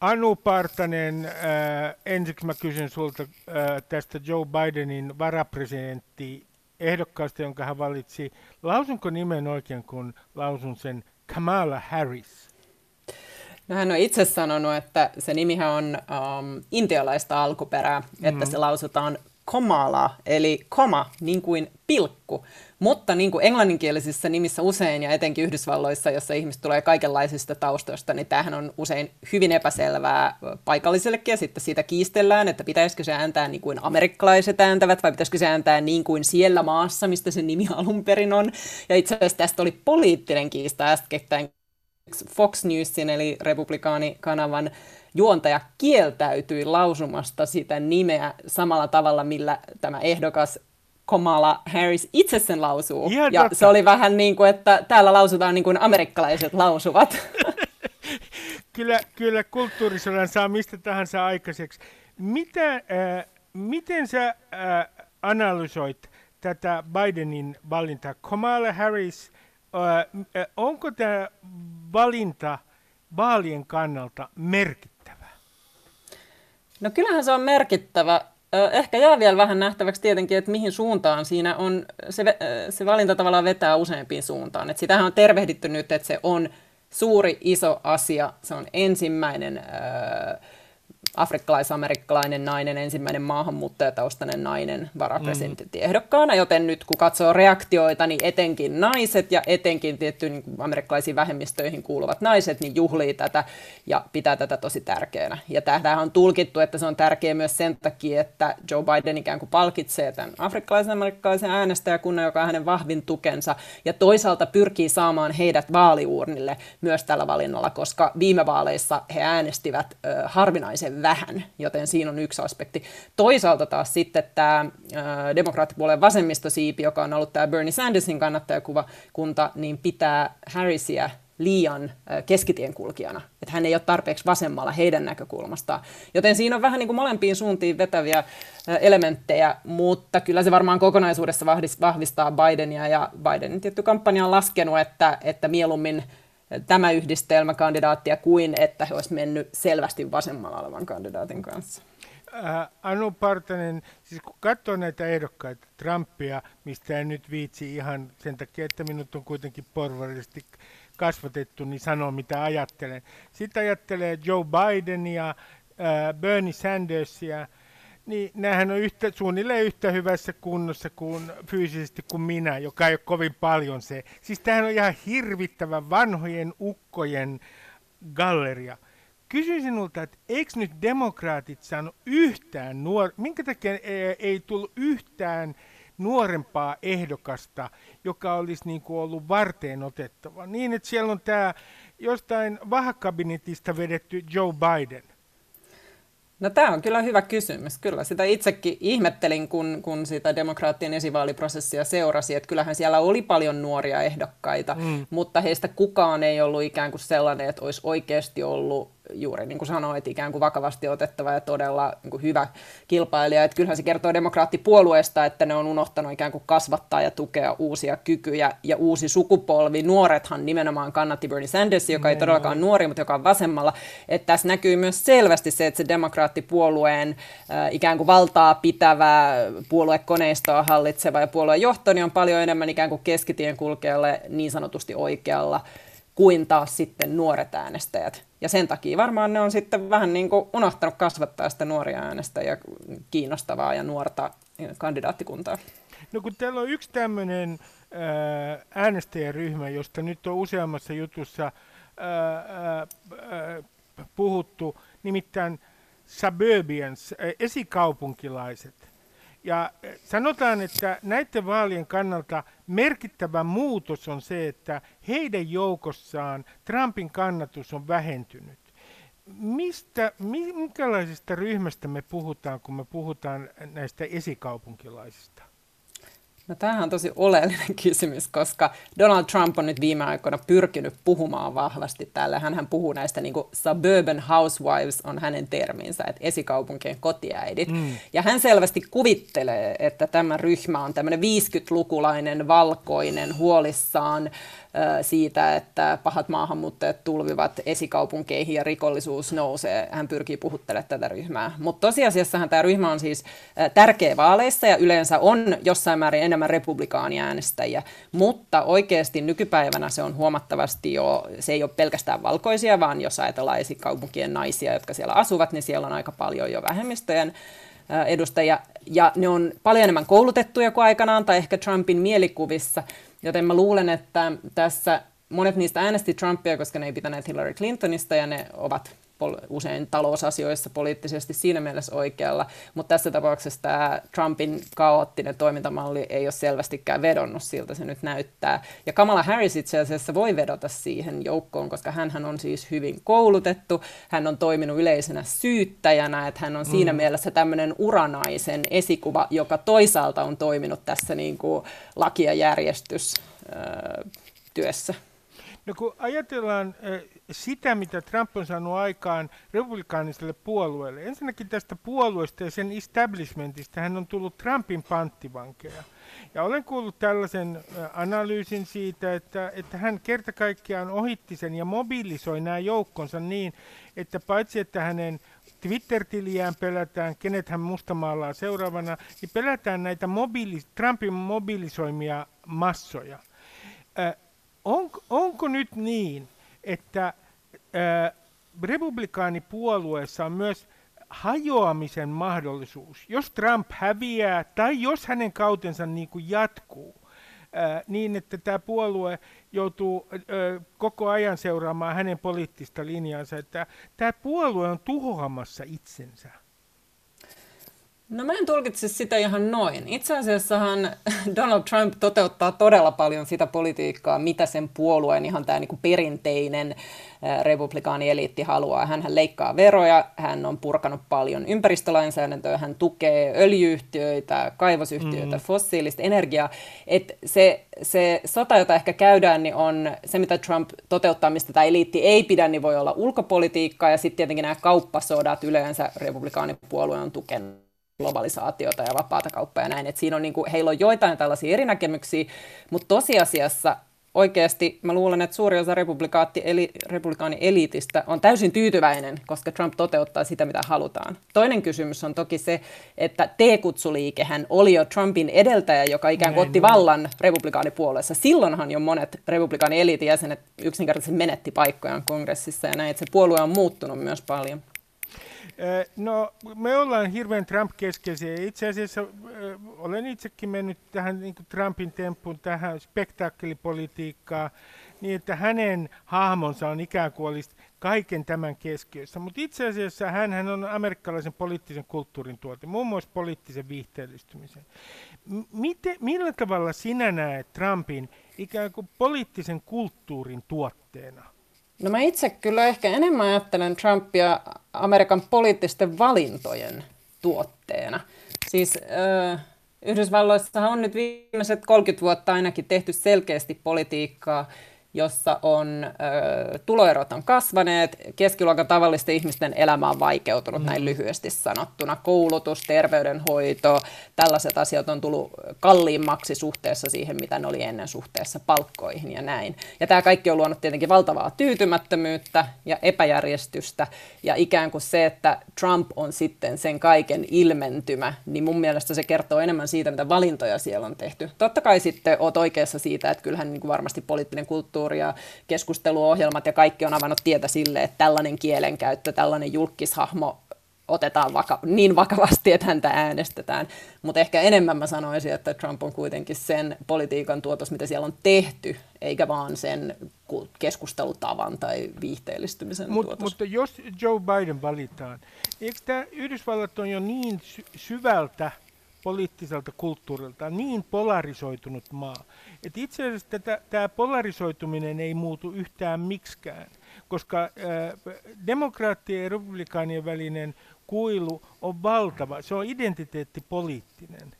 Anu Partanen, äh, ensiksi mä kysyn sulta äh, tästä Joe Bidenin varapresidentti ehdokkaasta, jonka hän valitsi. Lausunko nimen oikein, kun lausun sen Kamala Harris? No hän on itse sanonut, että se nimihän on um, intialaista alkuperää, että mm-hmm. se lausutaan komala, eli koma, niin kuin pilkku. Mutta niin kuin englanninkielisissä nimissä usein, ja etenkin Yhdysvalloissa, jossa ihmiset tulee kaikenlaisista taustoista, niin tämähän on usein hyvin epäselvää paikallisellekin, ja sitten siitä kiistellään, että pitäisikö se ääntää niin kuin amerikkalaiset ääntävät, vai pitäisikö se ääntää niin kuin siellä maassa, mistä se nimi alun perin on. Ja itse asiassa tästä oli poliittinen kiista äskettäin Fox Newsin, eli republikaanikanavan juontaja kieltäytyi lausumasta sitä nimeä samalla tavalla, millä tämä ehdokas Kamala Harris itse sen lausuu. Ja, ja se oli vähän niin kuin, että täällä lausutaan niin kuin amerikkalaiset lausuvat. kyllä, kyllä kulttuurisodan saa mistä tahansa aikaiseksi. Mitä, äh, miten sä äh, analysoit tätä Bidenin valintaa? Kamala Harris, äh, äh, onko tämä valinta vaalien kannalta merkittävä? No kyllähän se on merkittävä Ehkä jää vielä vähän nähtäväksi tietenkin, että mihin suuntaan siinä on, se, se valinta tavallaan vetää useampiin suuntaan. Että sitähän on tervehditty nyt, että se on suuri, iso asia, se on ensimmäinen äh, afrikkalais-amerikkalainen nainen, ensimmäinen maahanmuuttajataustainen nainen varapresidenttiehdokkaana, joten nyt kun katsoo reaktioita, niin etenkin naiset ja etenkin tietty niin amerikkalaisiin vähemmistöihin kuuluvat naiset, niin juhlii tätä ja pitää tätä tosi tärkeänä. Ja tähän on tulkittu, että se on tärkeä myös sen takia, että Joe Biden ikään kuin palkitsee tämän afrikkalaisen amerikkalaisen äänestäjäkunnan, joka on hänen vahvin tukensa, ja toisaalta pyrkii saamaan heidät vaaliuurnille myös tällä valinnalla, koska viime vaaleissa he äänestivät ö, harvinaisen vähän, joten siinä on yksi aspekti. Toisaalta taas sitten tämä demokraattipuolen vasemmistosiipi, joka on ollut tämä Bernie Sandersin kannattajakunta, niin pitää Harrisia liian keskitien kulkijana, että hän ei ole tarpeeksi vasemmalla heidän näkökulmastaan. Joten siinä on vähän niin kuin molempiin suuntiin vetäviä elementtejä, mutta kyllä se varmaan kokonaisuudessa vahvistaa Bidenia ja Bidenin tietty kampanja on laskenut, että, että mieluummin tämä yhdistelmä kandidaattia kuin että he olisivat mennyt selvästi vasemmalla olevan kandidaatin kanssa. Äh, anu Partanen, siis kun katsoo näitä ehdokkaita, Trumpia, mistä en nyt viitsi ihan sen takia, että minut on kuitenkin porvarillisesti kasvatettu, niin sanoo mitä ajattelen. Sitten ajattelee Joe Bidenia, äh, Bernie Sandersia, niin näähän on yhtä, suunnilleen yhtä hyvässä kunnossa kuin fyysisesti kuin minä, joka ei ole kovin paljon se. Siis tämähän on ihan hirvittävä vanhojen ukkojen galleria. Kysyn sinulta, että eikö nyt demokraatit saanut yhtään nuor... Minkä takia ei, ei tullut yhtään nuorempaa ehdokasta, joka olisi niin kuin ollut varteen otettava? Niin, että siellä on tämä jostain vahakabinetista vedetty Joe Biden – No tämä on kyllä hyvä kysymys. Kyllä sitä itsekin ihmettelin, kun, kun sitä demokraattien esivaaliprosessia seurasi, että kyllähän siellä oli paljon nuoria ehdokkaita, mm. mutta heistä kukaan ei ollut ikään kuin sellainen, että olisi oikeasti ollut juuri niin kuin sanoit, ikään kuin vakavasti otettava ja todella niin kuin hyvä kilpailija. Että kyllähän se kertoo demokraattipuolueesta, että ne on unohtanut ikään kuin kasvattaa ja tukea uusia kykyjä ja uusi sukupolvi. Nuorethan nimenomaan kannatti Bernie Sanders, joka ei todellakaan nuori, mutta joka on vasemmalla. Että tässä näkyy myös selvästi se, että se demokraattipuolueen äh, ikään kuin valtaa pitävä puoluekoneistoa hallitseva ja puoluejohto niin on paljon enemmän ikään kuin keskitien kulkejalle niin sanotusti oikealla kuin taas sitten nuoret äänestäjät. Ja sen takia varmaan ne on sitten vähän niin kuin unohtanut kasvattaa sitä nuoria äänestäjä kiinnostavaa ja nuorta kandidaattikuntaa. No kun täällä on yksi tämmöinen äh, äänestäjäryhmä, josta nyt on useammassa jutussa äh, äh, äh, puhuttu, nimittäin suburbians, esikaupunkilaiset. Ja eh, sanotaan, että näiden vaalien kannalta merkittävä muutos on se, että heidän joukossaan Trumpin kannatus on vähentynyt. Mistä, minkälaisesta ryhmästä me puhutaan, kun me puhutaan näistä esikaupunkilaisista? No tämähän on tosi oleellinen kysymys, koska Donald Trump on nyt viime aikoina pyrkinyt puhumaan vahvasti täällä. Hän puhuu näistä niin suburban housewives on hänen terminsä, että esikaupunkien kotiäidit. Mm. Ja hän selvästi kuvittelee, että tämä ryhmä on tämmöinen 50-lukulainen, valkoinen, huolissaan siitä, että pahat maahanmuuttajat tulvivat esikaupunkeihin ja rikollisuus nousee. Hän pyrkii puhuttelemaan tätä ryhmää. Mutta tosiasiassahan tämä ryhmä on siis tärkeä vaaleissa ja yleensä on jossain määrin enemmän republikaaniäänestäjiä. Mutta oikeasti nykypäivänä se on huomattavasti jo, se ei ole pelkästään valkoisia, vaan jos ajatellaan esikaupunkien naisia, jotka siellä asuvat, niin siellä on aika paljon jo vähemmistöjen edustajia, ja ne on paljon enemmän koulutettuja kuin aikanaan, tai ehkä Trumpin mielikuvissa, Joten mä luulen, että tässä monet niistä äänesti Trumpia, koska ne ei pitäneet Hillary Clintonista ja ne ovat usein talousasioissa poliittisesti siinä mielessä oikealla, mutta tässä tapauksessa tämä Trumpin kaoottinen toimintamalli ei ole selvästikään vedonnut, siltä se nyt näyttää. Ja Kamala Harris itse asiassa voi vedota siihen joukkoon, koska hän on siis hyvin koulutettu, hän on toiminut yleisenä syyttäjänä, että hän on mm. siinä mielessä tämmöinen uranaisen esikuva, joka toisaalta on toiminut tässä niin kuin laki- ja järjestystyössä. No kun ajatellaan sitä, mitä Trump on saanut aikaan republikaaniselle puolueelle. Ensinnäkin tästä puolueesta ja sen establishmentista hän on tullut Trumpin panttivankeja. Ja olen kuullut tällaisen analyysin siitä, että, että hän kerta kaikkiaan ohitti sen ja mobilisoi nämä joukkonsa niin, että paitsi että hänen Twitter-tiliään pelätään, kenet hän mustamaalaa seuraavana, niin pelätään näitä mobiili- Trumpin mobilisoimia massoja. Äh, on, onko nyt niin, että ää, republikaanipuolueessa on myös hajoamisen mahdollisuus. Jos Trump häviää tai jos hänen kautensa niin kuin jatkuu, ää, niin että tämä puolue joutuu ää, koko ajan seuraamaan hänen poliittista linjaansa, että tämä puolue on tuhoamassa itsensä. No mä en tulkitse sitä ihan noin. Itse asiassahan Donald Trump toteuttaa todella paljon sitä politiikkaa, mitä sen puolueen ihan tämä niinku perinteinen republikaanieliitti haluaa. Hän leikkaa veroja, hän on purkanut paljon ympäristölainsäädäntöä, hän tukee öljyyhtiöitä, kaivosyhtiöitä, mm. fossiilista energiaa. Et se, se sota, jota ehkä käydään, niin on se, mitä Trump toteuttaa, mistä tämä eliitti ei pidä, niin voi olla ulkopolitiikkaa ja sitten tietenkin nämä kauppasodat yleensä republikaanipuolue on tukenut globalisaatiota ja vapaata kauppaa ja näin. Et siinä on, niin kuin, heillä on joitain tällaisia eri näkemyksiä, mutta tosiasiassa oikeasti mä luulen, että suuri osa republikaatti, eli, republikaani-eliitistä on täysin tyytyväinen, koska Trump toteuttaa sitä, mitä halutaan. Toinen kysymys on toki se, että T-kutsuliikehän oli jo Trumpin edeltäjä, joka ikään kuin otti vallan republikaanipuolueessa. Silloinhan jo monet republikaani-eliitin jäsenet yksinkertaisesti menetti paikkojaan kongressissa ja näin, että se puolue on muuttunut myös paljon. No, me ollaan hirveän Trump-keskeisiä. Itse asiassa olen itsekin mennyt tähän niin Trumpin temppuun, tähän spektaakkelipolitiikkaan, niin että hänen hahmonsa on ikään kuin olisi kaiken tämän keskiössä. Mutta itse asiassa hän, hän on amerikkalaisen poliittisen kulttuurin tuote, muun muassa poliittisen viihteellistymisen. Miten, millä tavalla sinä näet Trumpin ikään kuin poliittisen kulttuurin tuotteena? No mä itse kyllä ehkä enemmän ajattelen Trumpia Amerikan poliittisten valintojen tuotteena. Siis äh, Yhdysvalloissahan on nyt viimeiset 30 vuotta ainakin tehty selkeästi politiikkaa, jossa on ö, tuloerot on kasvaneet, keskiluokan tavallisten ihmisten elämä on vaikeutunut, mm. näin lyhyesti sanottuna. Koulutus, terveydenhoito, tällaiset asiat on tullut kalliimmaksi suhteessa siihen, mitä ne oli ennen suhteessa palkkoihin ja näin. Ja tämä kaikki on luonut tietenkin valtavaa tyytymättömyyttä ja epäjärjestystä, ja ikään kuin se, että Trump on sitten sen kaiken ilmentymä, niin mun mielestä se kertoo enemmän siitä, mitä valintoja siellä on tehty. Totta kai sitten oot oikeassa siitä, että kyllähän niin kuin varmasti poliittinen kulttuuri kulttuuri ja keskusteluohjelmat ja kaikki on avannut tietä sille, että tällainen kielenkäyttö, tällainen julkishahmo otetaan vaka- niin vakavasti, että häntä äänestetään. Mutta ehkä enemmän mä sanoisin, että Trump on kuitenkin sen politiikan tuotos, mitä siellä on tehty, eikä vaan sen keskustelutavan tai viihteellistymisen Mut, tuotos. Mutta jos Joe Biden valitaan, eikö tämä Yhdysvallat on jo niin sy- syvältä poliittiselta kulttuurilta niin polarisoitunut maa, että itse asiassa tämä polarisoituminen ei muutu yhtään miksikään, koska ää, demokraattien ja republikaanien välinen kuilu on valtava, se on identiteettipoliittinen.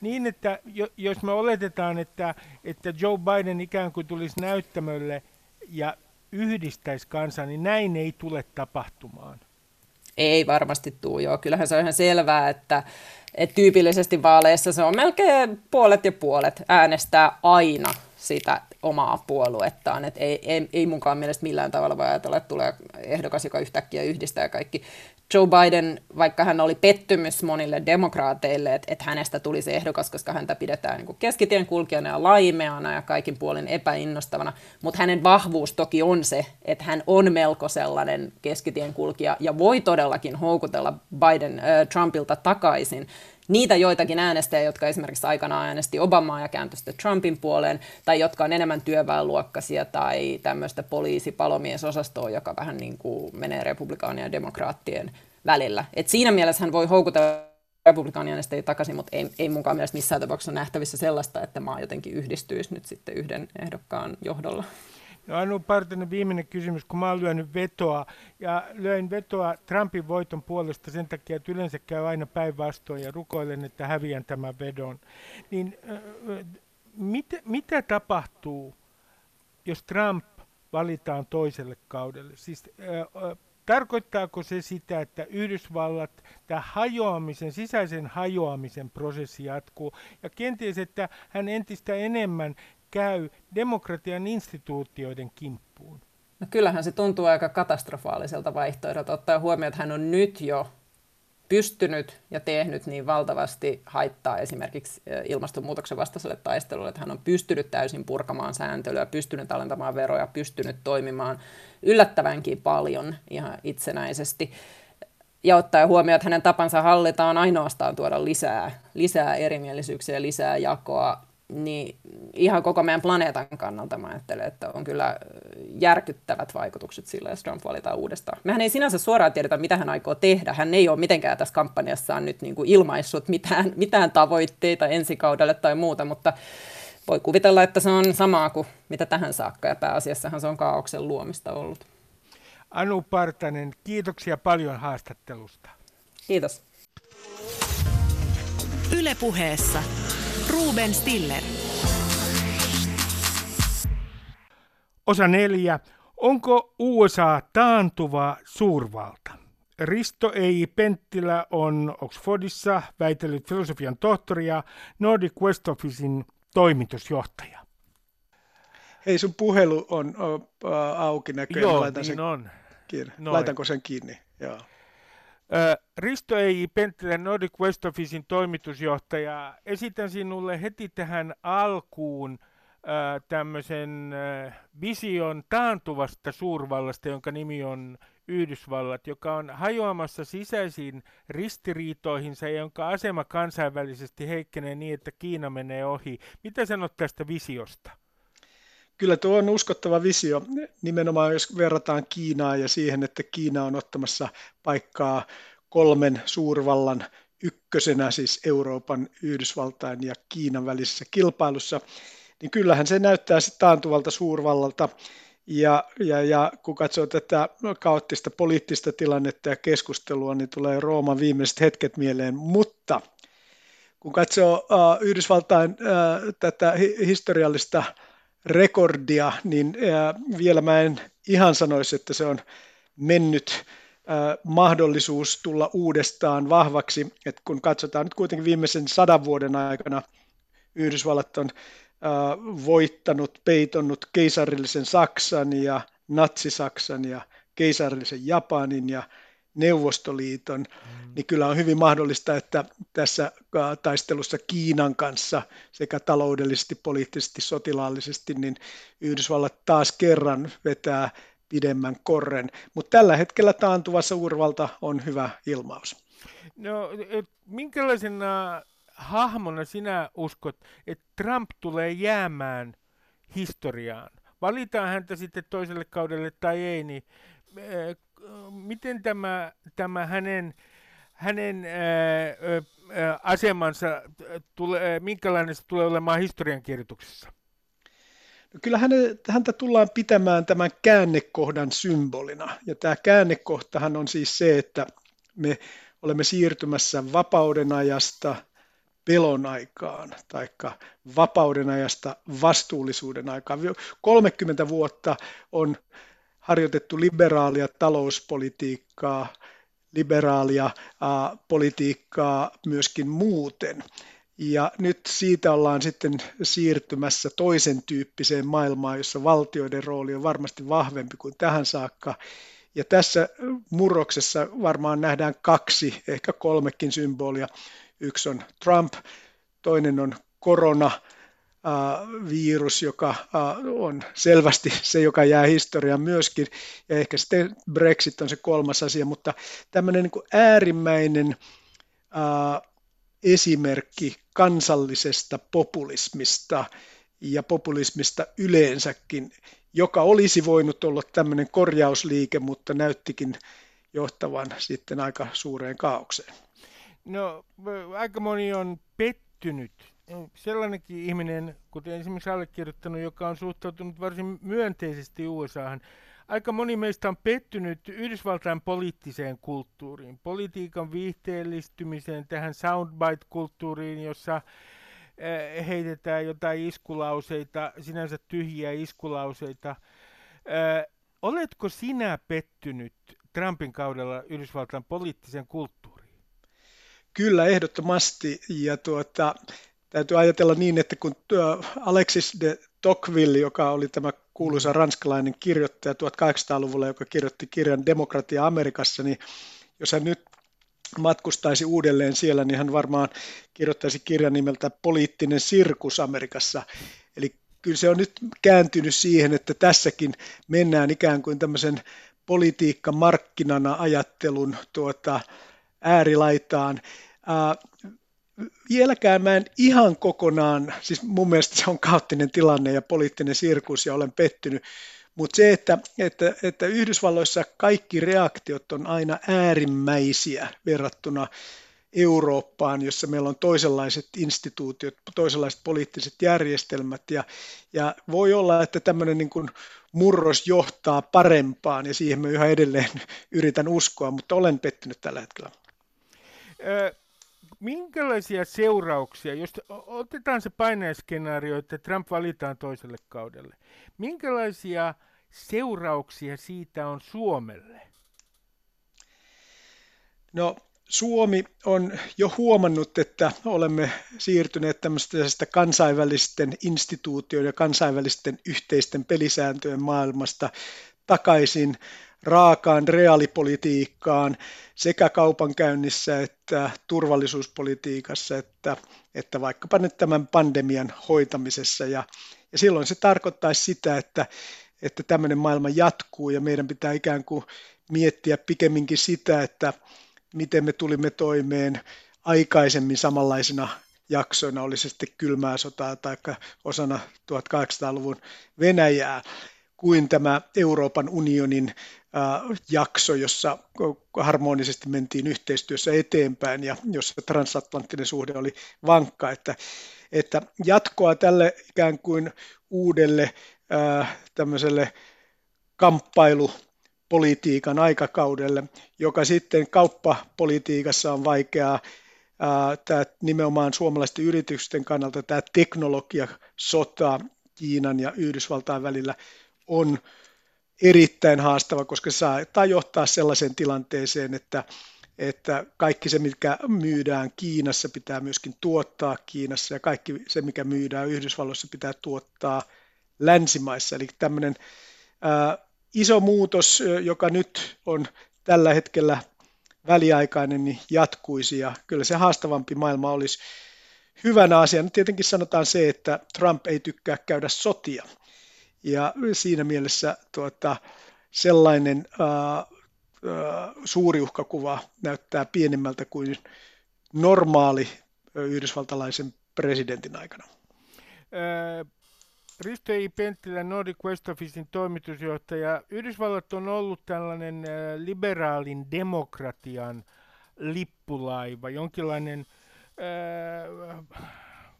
Niin, että jo, jos me oletetaan, että, että Joe Biden ikään kuin tulisi näyttämölle ja yhdistäisi kansan, niin näin ei tule tapahtumaan. Ei varmasti tule, joo. Kyllähän se on ihan selvää, että et tyypillisesti vaaleissa se on melkein puolet ja puolet äänestää aina sitä omaa puoluettaan. Et ei, ei, ei munkaan mielestä millään tavalla voi ajatella, että tulee ehdokas, joka yhtäkkiä yhdistää kaikki. Joe Biden, vaikka hän oli pettymys monille demokraateille, että, että hänestä tulisi ehdokas, koska häntä pidetään niin keskitien kulkijana ja laimeana ja kaikin puolin epäinnostavana, mutta hänen vahvuus toki on se, että hän on melko sellainen keskitien kulkija ja voi todellakin houkutella Biden, äh, Trumpilta takaisin niitä joitakin äänestäjiä, jotka esimerkiksi aikanaan äänesti Obamaa ja kääntyi sitten Trumpin puoleen, tai jotka on enemmän työväenluokkaisia tai tämmöistä poliisi-palomiesosastoa, joka vähän niin kuin menee republikaanien ja demokraattien välillä. Et siinä mielessä hän voi houkutella republikaanien takaisin, mutta ei, ei munkaan mielestä missään tapauksessa nähtävissä sellaista, että maa jotenkin yhdistyisi nyt sitten yhden ehdokkaan johdolla. No Anu Partanen viimeinen kysymys, kun mä oon lyönyt vetoa, ja löin vetoa Trumpin voiton puolesta sen takia, että yleensä käy aina päinvastoin ja rukoilen, että häviän tämän vedon. Niin äh, mit, mitä tapahtuu, jos Trump valitaan toiselle kaudelle? Siis äh, Tarkoittaako se sitä, että Yhdysvallat, tämä hajoamisen, sisäisen hajoamisen prosessi jatkuu, ja kenties, että hän entistä enemmän käy demokratian instituutioiden kimppuun? No kyllähän se tuntuu aika katastrofaaliselta vaihtoehdolta, ottaa huomioon, että hän on nyt jo pystynyt ja tehnyt niin valtavasti haittaa esimerkiksi ilmastonmuutoksen vastaiselle taistelulle, että hän on pystynyt täysin purkamaan sääntelyä, pystynyt alentamaan veroja, pystynyt toimimaan yllättävänkin paljon ihan itsenäisesti. Ja ottaa huomioon, että hänen tapansa hallita on ainoastaan tuoda lisää, lisää erimielisyyksiä, lisää jakoa, niin ihan koko meidän planeetan kannalta mä ajattelen, että on kyllä järkyttävät vaikutukset sillä, jos Trump valitaan uudestaan. Mehän ei sinänsä suoraan tiedetä, mitä hän aikoo tehdä. Hän ei ole mitenkään tässä kampanjassaan nyt niin kuin ilmaissut mitään, mitään tavoitteita ensi kaudelle tai muuta, mutta voi kuvitella, että se on samaa kuin mitä tähän saakka, ja pääasiassahan se on kaauksen luomista ollut. Anu Partanen, kiitoksia paljon haastattelusta. Kiitos. Ylepuheessa Ruben Stiller. Osa neljä. Onko USA taantuva suurvalta? Risto Ei Penttilä on Oxfordissa väitellyt filosofian tohtori ja Nordic West Officein toimitusjohtaja. Hei, sun puhelu on auki näköjään. Joo, Laitan niin sen on. Kiinni. Laitanko sen kiinni? Joo. Risto Ei Penttilä, Nordic West Officein toimitusjohtaja. Esitän sinulle heti tähän alkuun tämmöisen vision taantuvasta suurvallasta, jonka nimi on Yhdysvallat, joka on hajoamassa sisäisiin ristiriitoihinsa ja jonka asema kansainvälisesti heikkenee niin, että Kiina menee ohi. Mitä sanot tästä visiosta? Kyllä tuo on uskottava visio, nimenomaan jos verrataan Kiinaa ja siihen, että Kiina on ottamassa paikkaa kolmen suurvallan ykkösenä, siis Euroopan, Yhdysvaltain ja Kiinan välisessä kilpailussa, niin kyllähän se näyttää sitten taantuvalta suurvallalta. Ja, ja, ja kun katsoo tätä kaoottista poliittista tilannetta ja keskustelua, niin tulee Rooman viimeiset hetket mieleen. Mutta kun katsoo uh, Yhdysvaltain uh, tätä hi- historiallista rekordia, niin uh, vielä mä en ihan sanoisi, että se on mennyt mahdollisuus tulla uudestaan vahvaksi, että kun katsotaan nyt kuitenkin viimeisen sadan vuoden aikana Yhdysvallat on voittanut, peitonnut keisarillisen Saksan ja natsisaksan ja keisarillisen Japanin ja Neuvostoliiton, mm. niin kyllä on hyvin mahdollista, että tässä taistelussa Kiinan kanssa sekä taloudellisesti, poliittisesti, sotilaallisesti, niin Yhdysvallat taas kerran vetää pidemmän korren. Mutta tällä hetkellä taantuvassa urvalta on hyvä ilmaus. No, minkälaisena hahmona sinä uskot, että Trump tulee jäämään historiaan? Valitaan häntä sitten toiselle kaudelle tai ei, niin miten tämä, tämä hänen, hänen ää, asemansa, tulee, minkälainen se tulee olemaan historiankirjoituksessa? No kyllä häntä tullaan pitämään tämän käännekohdan symbolina. Ja tämä käännekohtahan on siis se, että me olemme siirtymässä vapauden ajasta pelon aikaan, tai vapauden ajasta vastuullisuuden aikaan. 30 vuotta on harjoitettu liberaalia talouspolitiikkaa, liberaalia äh, politiikkaa myöskin muuten. Ja nyt siitä ollaan sitten siirtymässä toisen tyyppiseen maailmaan, jossa valtioiden rooli on varmasti vahvempi kuin tähän saakka. Ja tässä murroksessa varmaan nähdään kaksi, ehkä kolmekin symbolia. Yksi on Trump, toinen on korona, virus, joka on selvästi se, joka jää historiaan myöskin, ja ehkä sitten Brexit on se kolmas asia, mutta tämmöinen niin äärimmäinen esimerkki kansallisesta populismista ja populismista yleensäkin, joka olisi voinut olla tämmöinen korjausliike, mutta näyttikin johtavan sitten aika suureen kaaukseen. No, aika moni on pettynyt. Sellainenkin ihminen, kuten esimerkiksi allekirjoittanut, joka on suhtautunut varsin myönteisesti USAhan, aika moni meistä on pettynyt Yhdysvaltain poliittiseen kulttuuriin, politiikan viihteellistymiseen, tähän soundbite-kulttuuriin, jossa äh, heitetään jotain iskulauseita, sinänsä tyhjiä iskulauseita. Äh, oletko sinä pettynyt Trumpin kaudella Yhdysvaltain poliittisen kulttuuriin? Kyllä, ehdottomasti. Ja tuota, täytyy ajatella niin, että kun Alexis de Tocqueville, joka oli tämä kuuluisa ranskalainen kirjoittaja 1800-luvulla, joka kirjoitti kirjan Demokratia Amerikassa, niin jos hän nyt matkustaisi uudelleen siellä, niin hän varmaan kirjoittaisi kirjan nimeltä Poliittinen sirkus Amerikassa. Eli kyllä se on nyt kääntynyt siihen, että tässäkin mennään ikään kuin tämmöisen politiikka markkinana ajattelun tuota, äärilaitaan vieläkään mä en ihan kokonaan, siis mun mielestä se on kaoottinen tilanne ja poliittinen sirkus ja olen pettynyt, mutta se, että, että, että Yhdysvalloissa kaikki reaktiot on aina äärimmäisiä verrattuna Eurooppaan, jossa meillä on toisenlaiset instituutiot, toisenlaiset poliittiset järjestelmät ja, ja voi olla, että tämmöinen niin kuin murros johtaa parempaan ja siihen mä yhä edelleen yritän uskoa, mutta olen pettynyt tällä hetkellä minkälaisia seurauksia, jos otetaan se paineeskenaario, että Trump valitaan toiselle kaudelle, minkälaisia seurauksia siitä on Suomelle? No Suomi on jo huomannut, että olemme siirtyneet tämmöisestä kansainvälisten instituutioiden ja kansainvälisten yhteisten pelisääntöjen maailmasta takaisin raakaan reaalipolitiikkaan sekä kaupankäynnissä että turvallisuuspolitiikassa, että, että vaikkapa nyt tämän pandemian hoitamisessa. Ja, ja silloin se tarkoittaisi sitä, että, että tämmöinen maailma jatkuu ja meidän pitää ikään kuin miettiä pikemminkin sitä, että miten me tulimme toimeen aikaisemmin samanlaisina jaksoina, oli se sitten kylmää sotaa tai osana 1800-luvun Venäjää, kuin tämä Euroopan unionin jakso, jossa harmonisesti mentiin yhteistyössä eteenpäin ja jossa transatlanttinen suhde oli vankka, että, että jatkoa tälle ikään kuin uudelle tämmöiselle kamppailu politiikan aikakaudelle, joka sitten kauppapolitiikassa on vaikeaa. Tämä nimenomaan suomalaisten yritysten kannalta tämä teknologiasota Kiinan ja Yhdysvaltain välillä on erittäin haastava, koska se saattaa johtaa sellaiseen tilanteeseen, että, että kaikki se, mikä myydään Kiinassa, pitää myöskin tuottaa Kiinassa ja kaikki se, mikä myydään Yhdysvalloissa, pitää tuottaa länsimaissa. Eli tämmöinen ää, iso muutos, joka nyt on tällä hetkellä väliaikainen, niin jatkuisi ja kyllä se haastavampi maailma olisi hyvänä asiana. Tietenkin sanotaan se, että Trump ei tykkää käydä sotia ja siinä mielessä tuota, sellainen ää, ää, suuri uhkakuva näyttää pienemmältä kuin normaali yhdysvaltalaisen presidentin aikana. Risto I. Penttilä, Nordic West Officein toimitusjohtaja. Yhdysvallat on ollut tällainen liberaalin demokratian lippulaiva, jonkinlainen äh,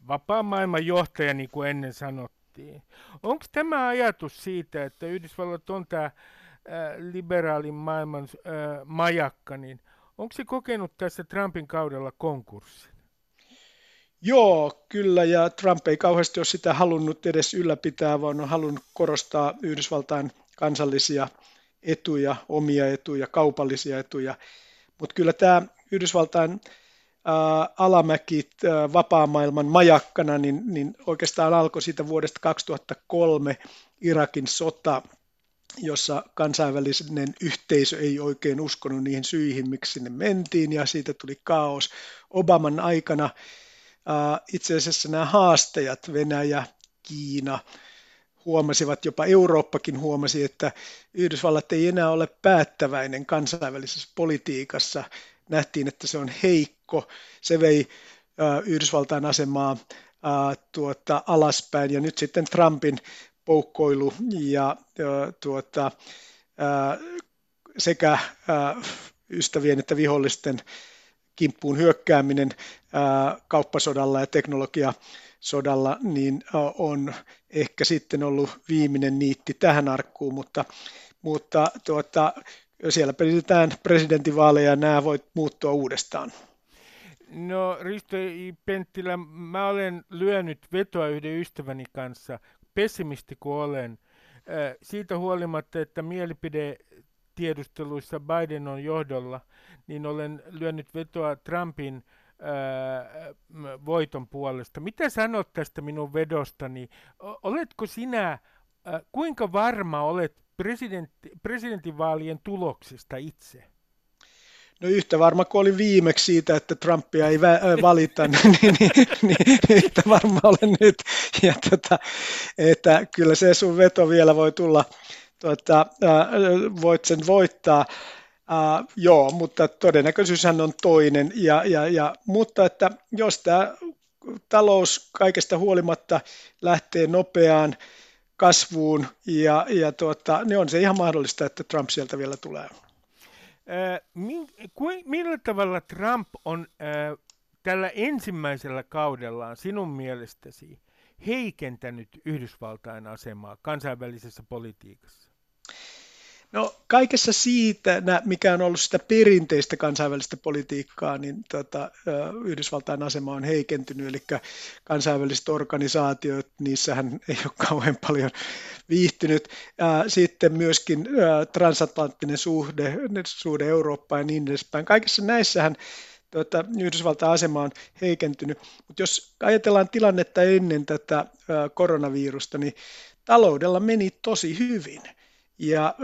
vapaa maailman johtaja, niin kuin ennen sanottiin. Onko tämä ajatus siitä, että Yhdysvallat on tämä äh, liberaalin maailman äh, majakka, niin onko se kokenut tässä Trumpin kaudella konkurssin? Joo, kyllä, ja Trump ei kauheasti ole sitä halunnut edes ylläpitää, vaan on halunnut korostaa Yhdysvaltain kansallisia etuja, omia etuja, kaupallisia etuja. Mutta kyllä tämä Yhdysvaltain ää, alamäki ää, vapaan maailman majakkana, niin, niin oikeastaan alkoi siitä vuodesta 2003 Irakin sota, jossa kansainvälinen yhteisö ei oikein uskonut niihin syihin, miksi sinne mentiin, ja siitä tuli kaos. Obaman aikana itse asiassa nämä haastajat, Venäjä, Kiina, huomasivat, jopa Eurooppakin huomasi, että Yhdysvallat ei enää ole päättäväinen kansainvälisessä politiikassa. Nähtiin, että se on heikko. Se vei Yhdysvaltain asemaa tuota, alaspäin. Ja nyt sitten Trumpin poukkoilu ja tuota, sekä ystävien että vihollisten kimppuun hyökkääminen kauppasodalla ja teknologiasodalla, niin on ehkä sitten ollut viimeinen niitti tähän arkkuun, mutta, mutta tuota, siellä pidetään presidentinvaaleja ja nämä voit muuttua uudestaan. No Risto Penttilä, mä olen lyönyt vetoa yhden ystäväni kanssa, pessimisti kuin olen, siitä huolimatta, että mielipide tiedusteluissa Biden on johdolla, niin olen lyönyt vetoa Trumpin voiton puolesta. Mitä sanot tästä minun vedostani? Oletko sinä, kuinka varma olet presidentti, presidentinvaalien tuloksista itse? No yhtä varma kuin oli viimeksi siitä, että Trumpia ei valita, niin, niin, niin, niin yhtä varma olen nyt. Ja tota, että kyllä se sun veto vielä voi tulla tuota, äh, voit sen voittaa. Uh, joo, mutta todennäköisyyshän on toinen. Ja, ja, ja, mutta että jos tämä talous kaikesta huolimatta lähtee nopeaan kasvuun, ja, ja tuota, niin on se ihan mahdollista, että Trump sieltä vielä tulee. Millä tavalla Trump on äh, tällä ensimmäisellä kaudellaan sinun mielestäsi heikentänyt Yhdysvaltain asemaa kansainvälisessä politiikassa? No kaikessa siitä, mikä on ollut sitä perinteistä kansainvälistä politiikkaa, niin tota, Yhdysvaltain asema on heikentynyt, eli kansainväliset organisaatiot, niissähän ei ole kauhean paljon viihtynyt. Sitten myöskin transatlanttinen suhde, suhde Eurooppaan ja niin edespäin. Kaikissa näissähän tuota, Yhdysvaltain asema on heikentynyt, mutta jos ajatellaan tilannetta ennen tätä koronavirusta, niin taloudella meni tosi hyvin – ja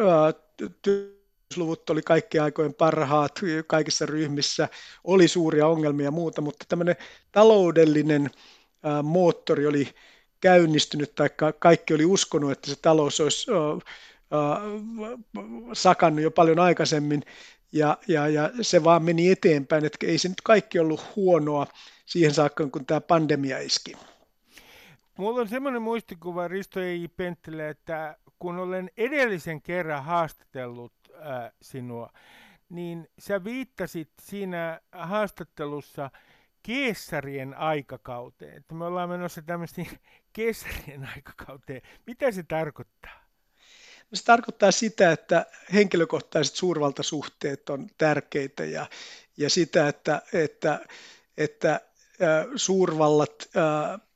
työllisyysluvut oli kaikkien aikojen parhaat kaikissa ryhmissä, oli suuria ongelmia ja muuta, mutta tämmöinen taloudellinen moottori oli käynnistynyt, tai kaikki oli uskonut, että se talous olisi sakannut jo paljon aikaisemmin, ja, ja, ja se vaan meni eteenpäin, että ei se nyt kaikki ollut huonoa siihen saakka, kun tämä pandemia iski. Mulla on semmoinen muistikuva Risto E. Penttilä, että kun olen edellisen kerran haastatellut äh, sinua, niin sä viittasit siinä haastattelussa keesarien aikakauteen. Että me ollaan menossa tämmöisiin keesarien aikakauteen. Mitä se tarkoittaa? se tarkoittaa sitä, että henkilökohtaiset suurvaltasuhteet on tärkeitä ja, ja sitä, että, että, että suurvallat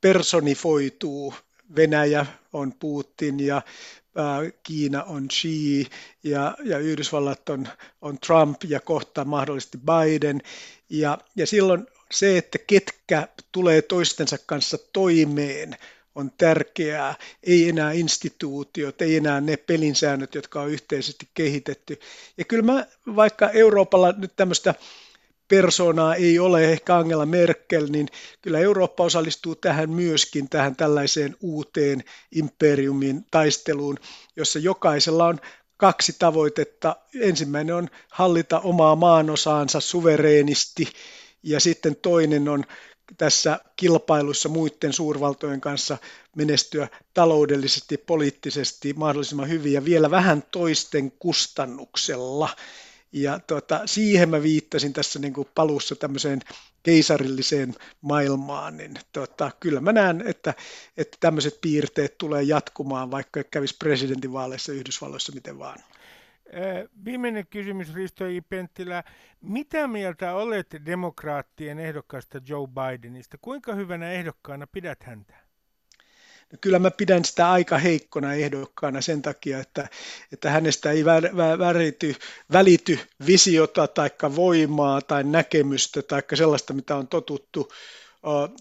personifoituu. Venäjä on Putin ja Kiina on Xi ja, ja Yhdysvallat on, on Trump ja kohta mahdollisesti Biden. Ja, ja silloin se, että ketkä tulee toistensa kanssa toimeen, on tärkeää. Ei enää instituutiot, ei enää ne pelinsäännöt, jotka on yhteisesti kehitetty. Ja kyllä mä, vaikka Euroopalla nyt tämmöistä persoonaa ei ole, ehkä Angela Merkel, niin kyllä Eurooppa osallistuu tähän myöskin, tähän tällaiseen uuteen imperiumin taisteluun, jossa jokaisella on kaksi tavoitetta. Ensimmäinen on hallita omaa maanosaansa suvereenisti ja sitten toinen on tässä kilpailussa muiden suurvaltojen kanssa menestyä taloudellisesti, poliittisesti mahdollisimman hyvin ja vielä vähän toisten kustannuksella. Ja tota, siihen mä viittasin tässä niin kuin palussa tämmöiseen keisarilliseen maailmaan, niin tota, kyllä mä näen, että, että tämmöiset piirteet tulee jatkumaan, vaikka kävisi presidentinvaaleissa Yhdysvalloissa miten vaan. Viimeinen kysymys Risto I. Penttilä. Mitä mieltä olet demokraattien ehdokkaasta Joe Bidenista? Kuinka hyvänä ehdokkaana pidät häntä? No kyllä mä pidän sitä aika heikkona ehdokkaana sen takia, että, että hänestä ei vä, vä, värity, välity visiota tai voimaa tai näkemystä tai sellaista, mitä on totuttu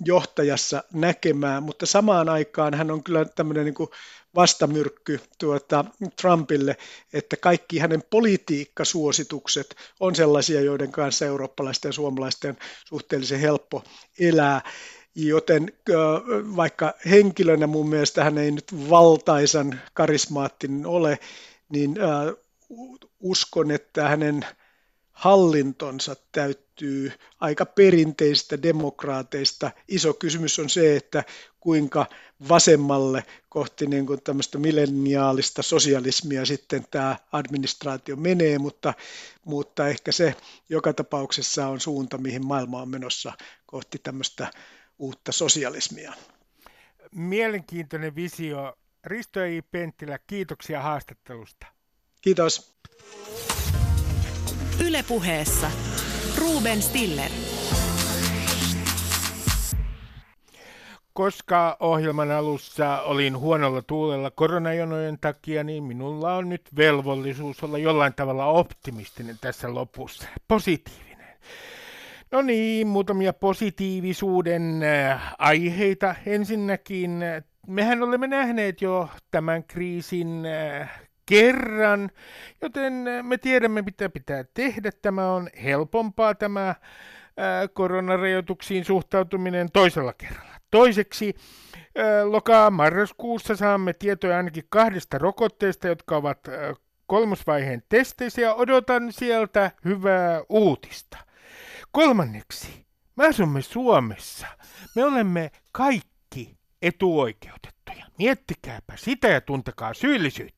johtajassa näkemään, mutta samaan aikaan hän on kyllä tämmöinen niin vastamyrkky tuota Trumpille, että kaikki hänen politiikkasuositukset on sellaisia, joiden kanssa eurooppalaisten ja suomalaisten suhteellisen helppo elää. Joten vaikka henkilönä mun mielestä hän ei nyt valtaisan karismaattinen ole, niin uskon, että hänen hallintonsa täyttyy aika perinteistä demokraateista. Iso kysymys on se, että kuinka vasemmalle kohti niin kuin tämmöistä milleniaalista sosialismia sitten tämä administraatio menee, mutta, mutta ehkä se joka tapauksessa on suunta, mihin maailma on menossa kohti tämmöistä uutta sosialismia. Mielenkiintoinen visio. Risto I. Penttilä, kiitoksia haastattelusta. Kiitos. Ylepuheessa Ruben Stiller. Koska ohjelman alussa olin huonolla tuulella koronajonojen takia, niin minulla on nyt velvollisuus olla jollain tavalla optimistinen tässä lopussa. Positiivinen. No niin, muutamia positiivisuuden äh, aiheita. Ensinnäkin, mehän olemme nähneet jo tämän kriisin äh, kerran, joten me tiedämme, mitä pitää tehdä. Tämä on helpompaa tämä koronarajoituksiin suhtautuminen toisella kerralla. Toiseksi lokaa-marraskuussa saamme tietoja ainakin kahdesta rokotteesta, jotka ovat kolmosvaiheen testeissä ja odotan sieltä hyvää uutista. Kolmanneksi, me asumme Suomessa. Me olemme kaikki etuoikeutettuja. Miettikääpä sitä ja tuntekaa syyllisyyttä.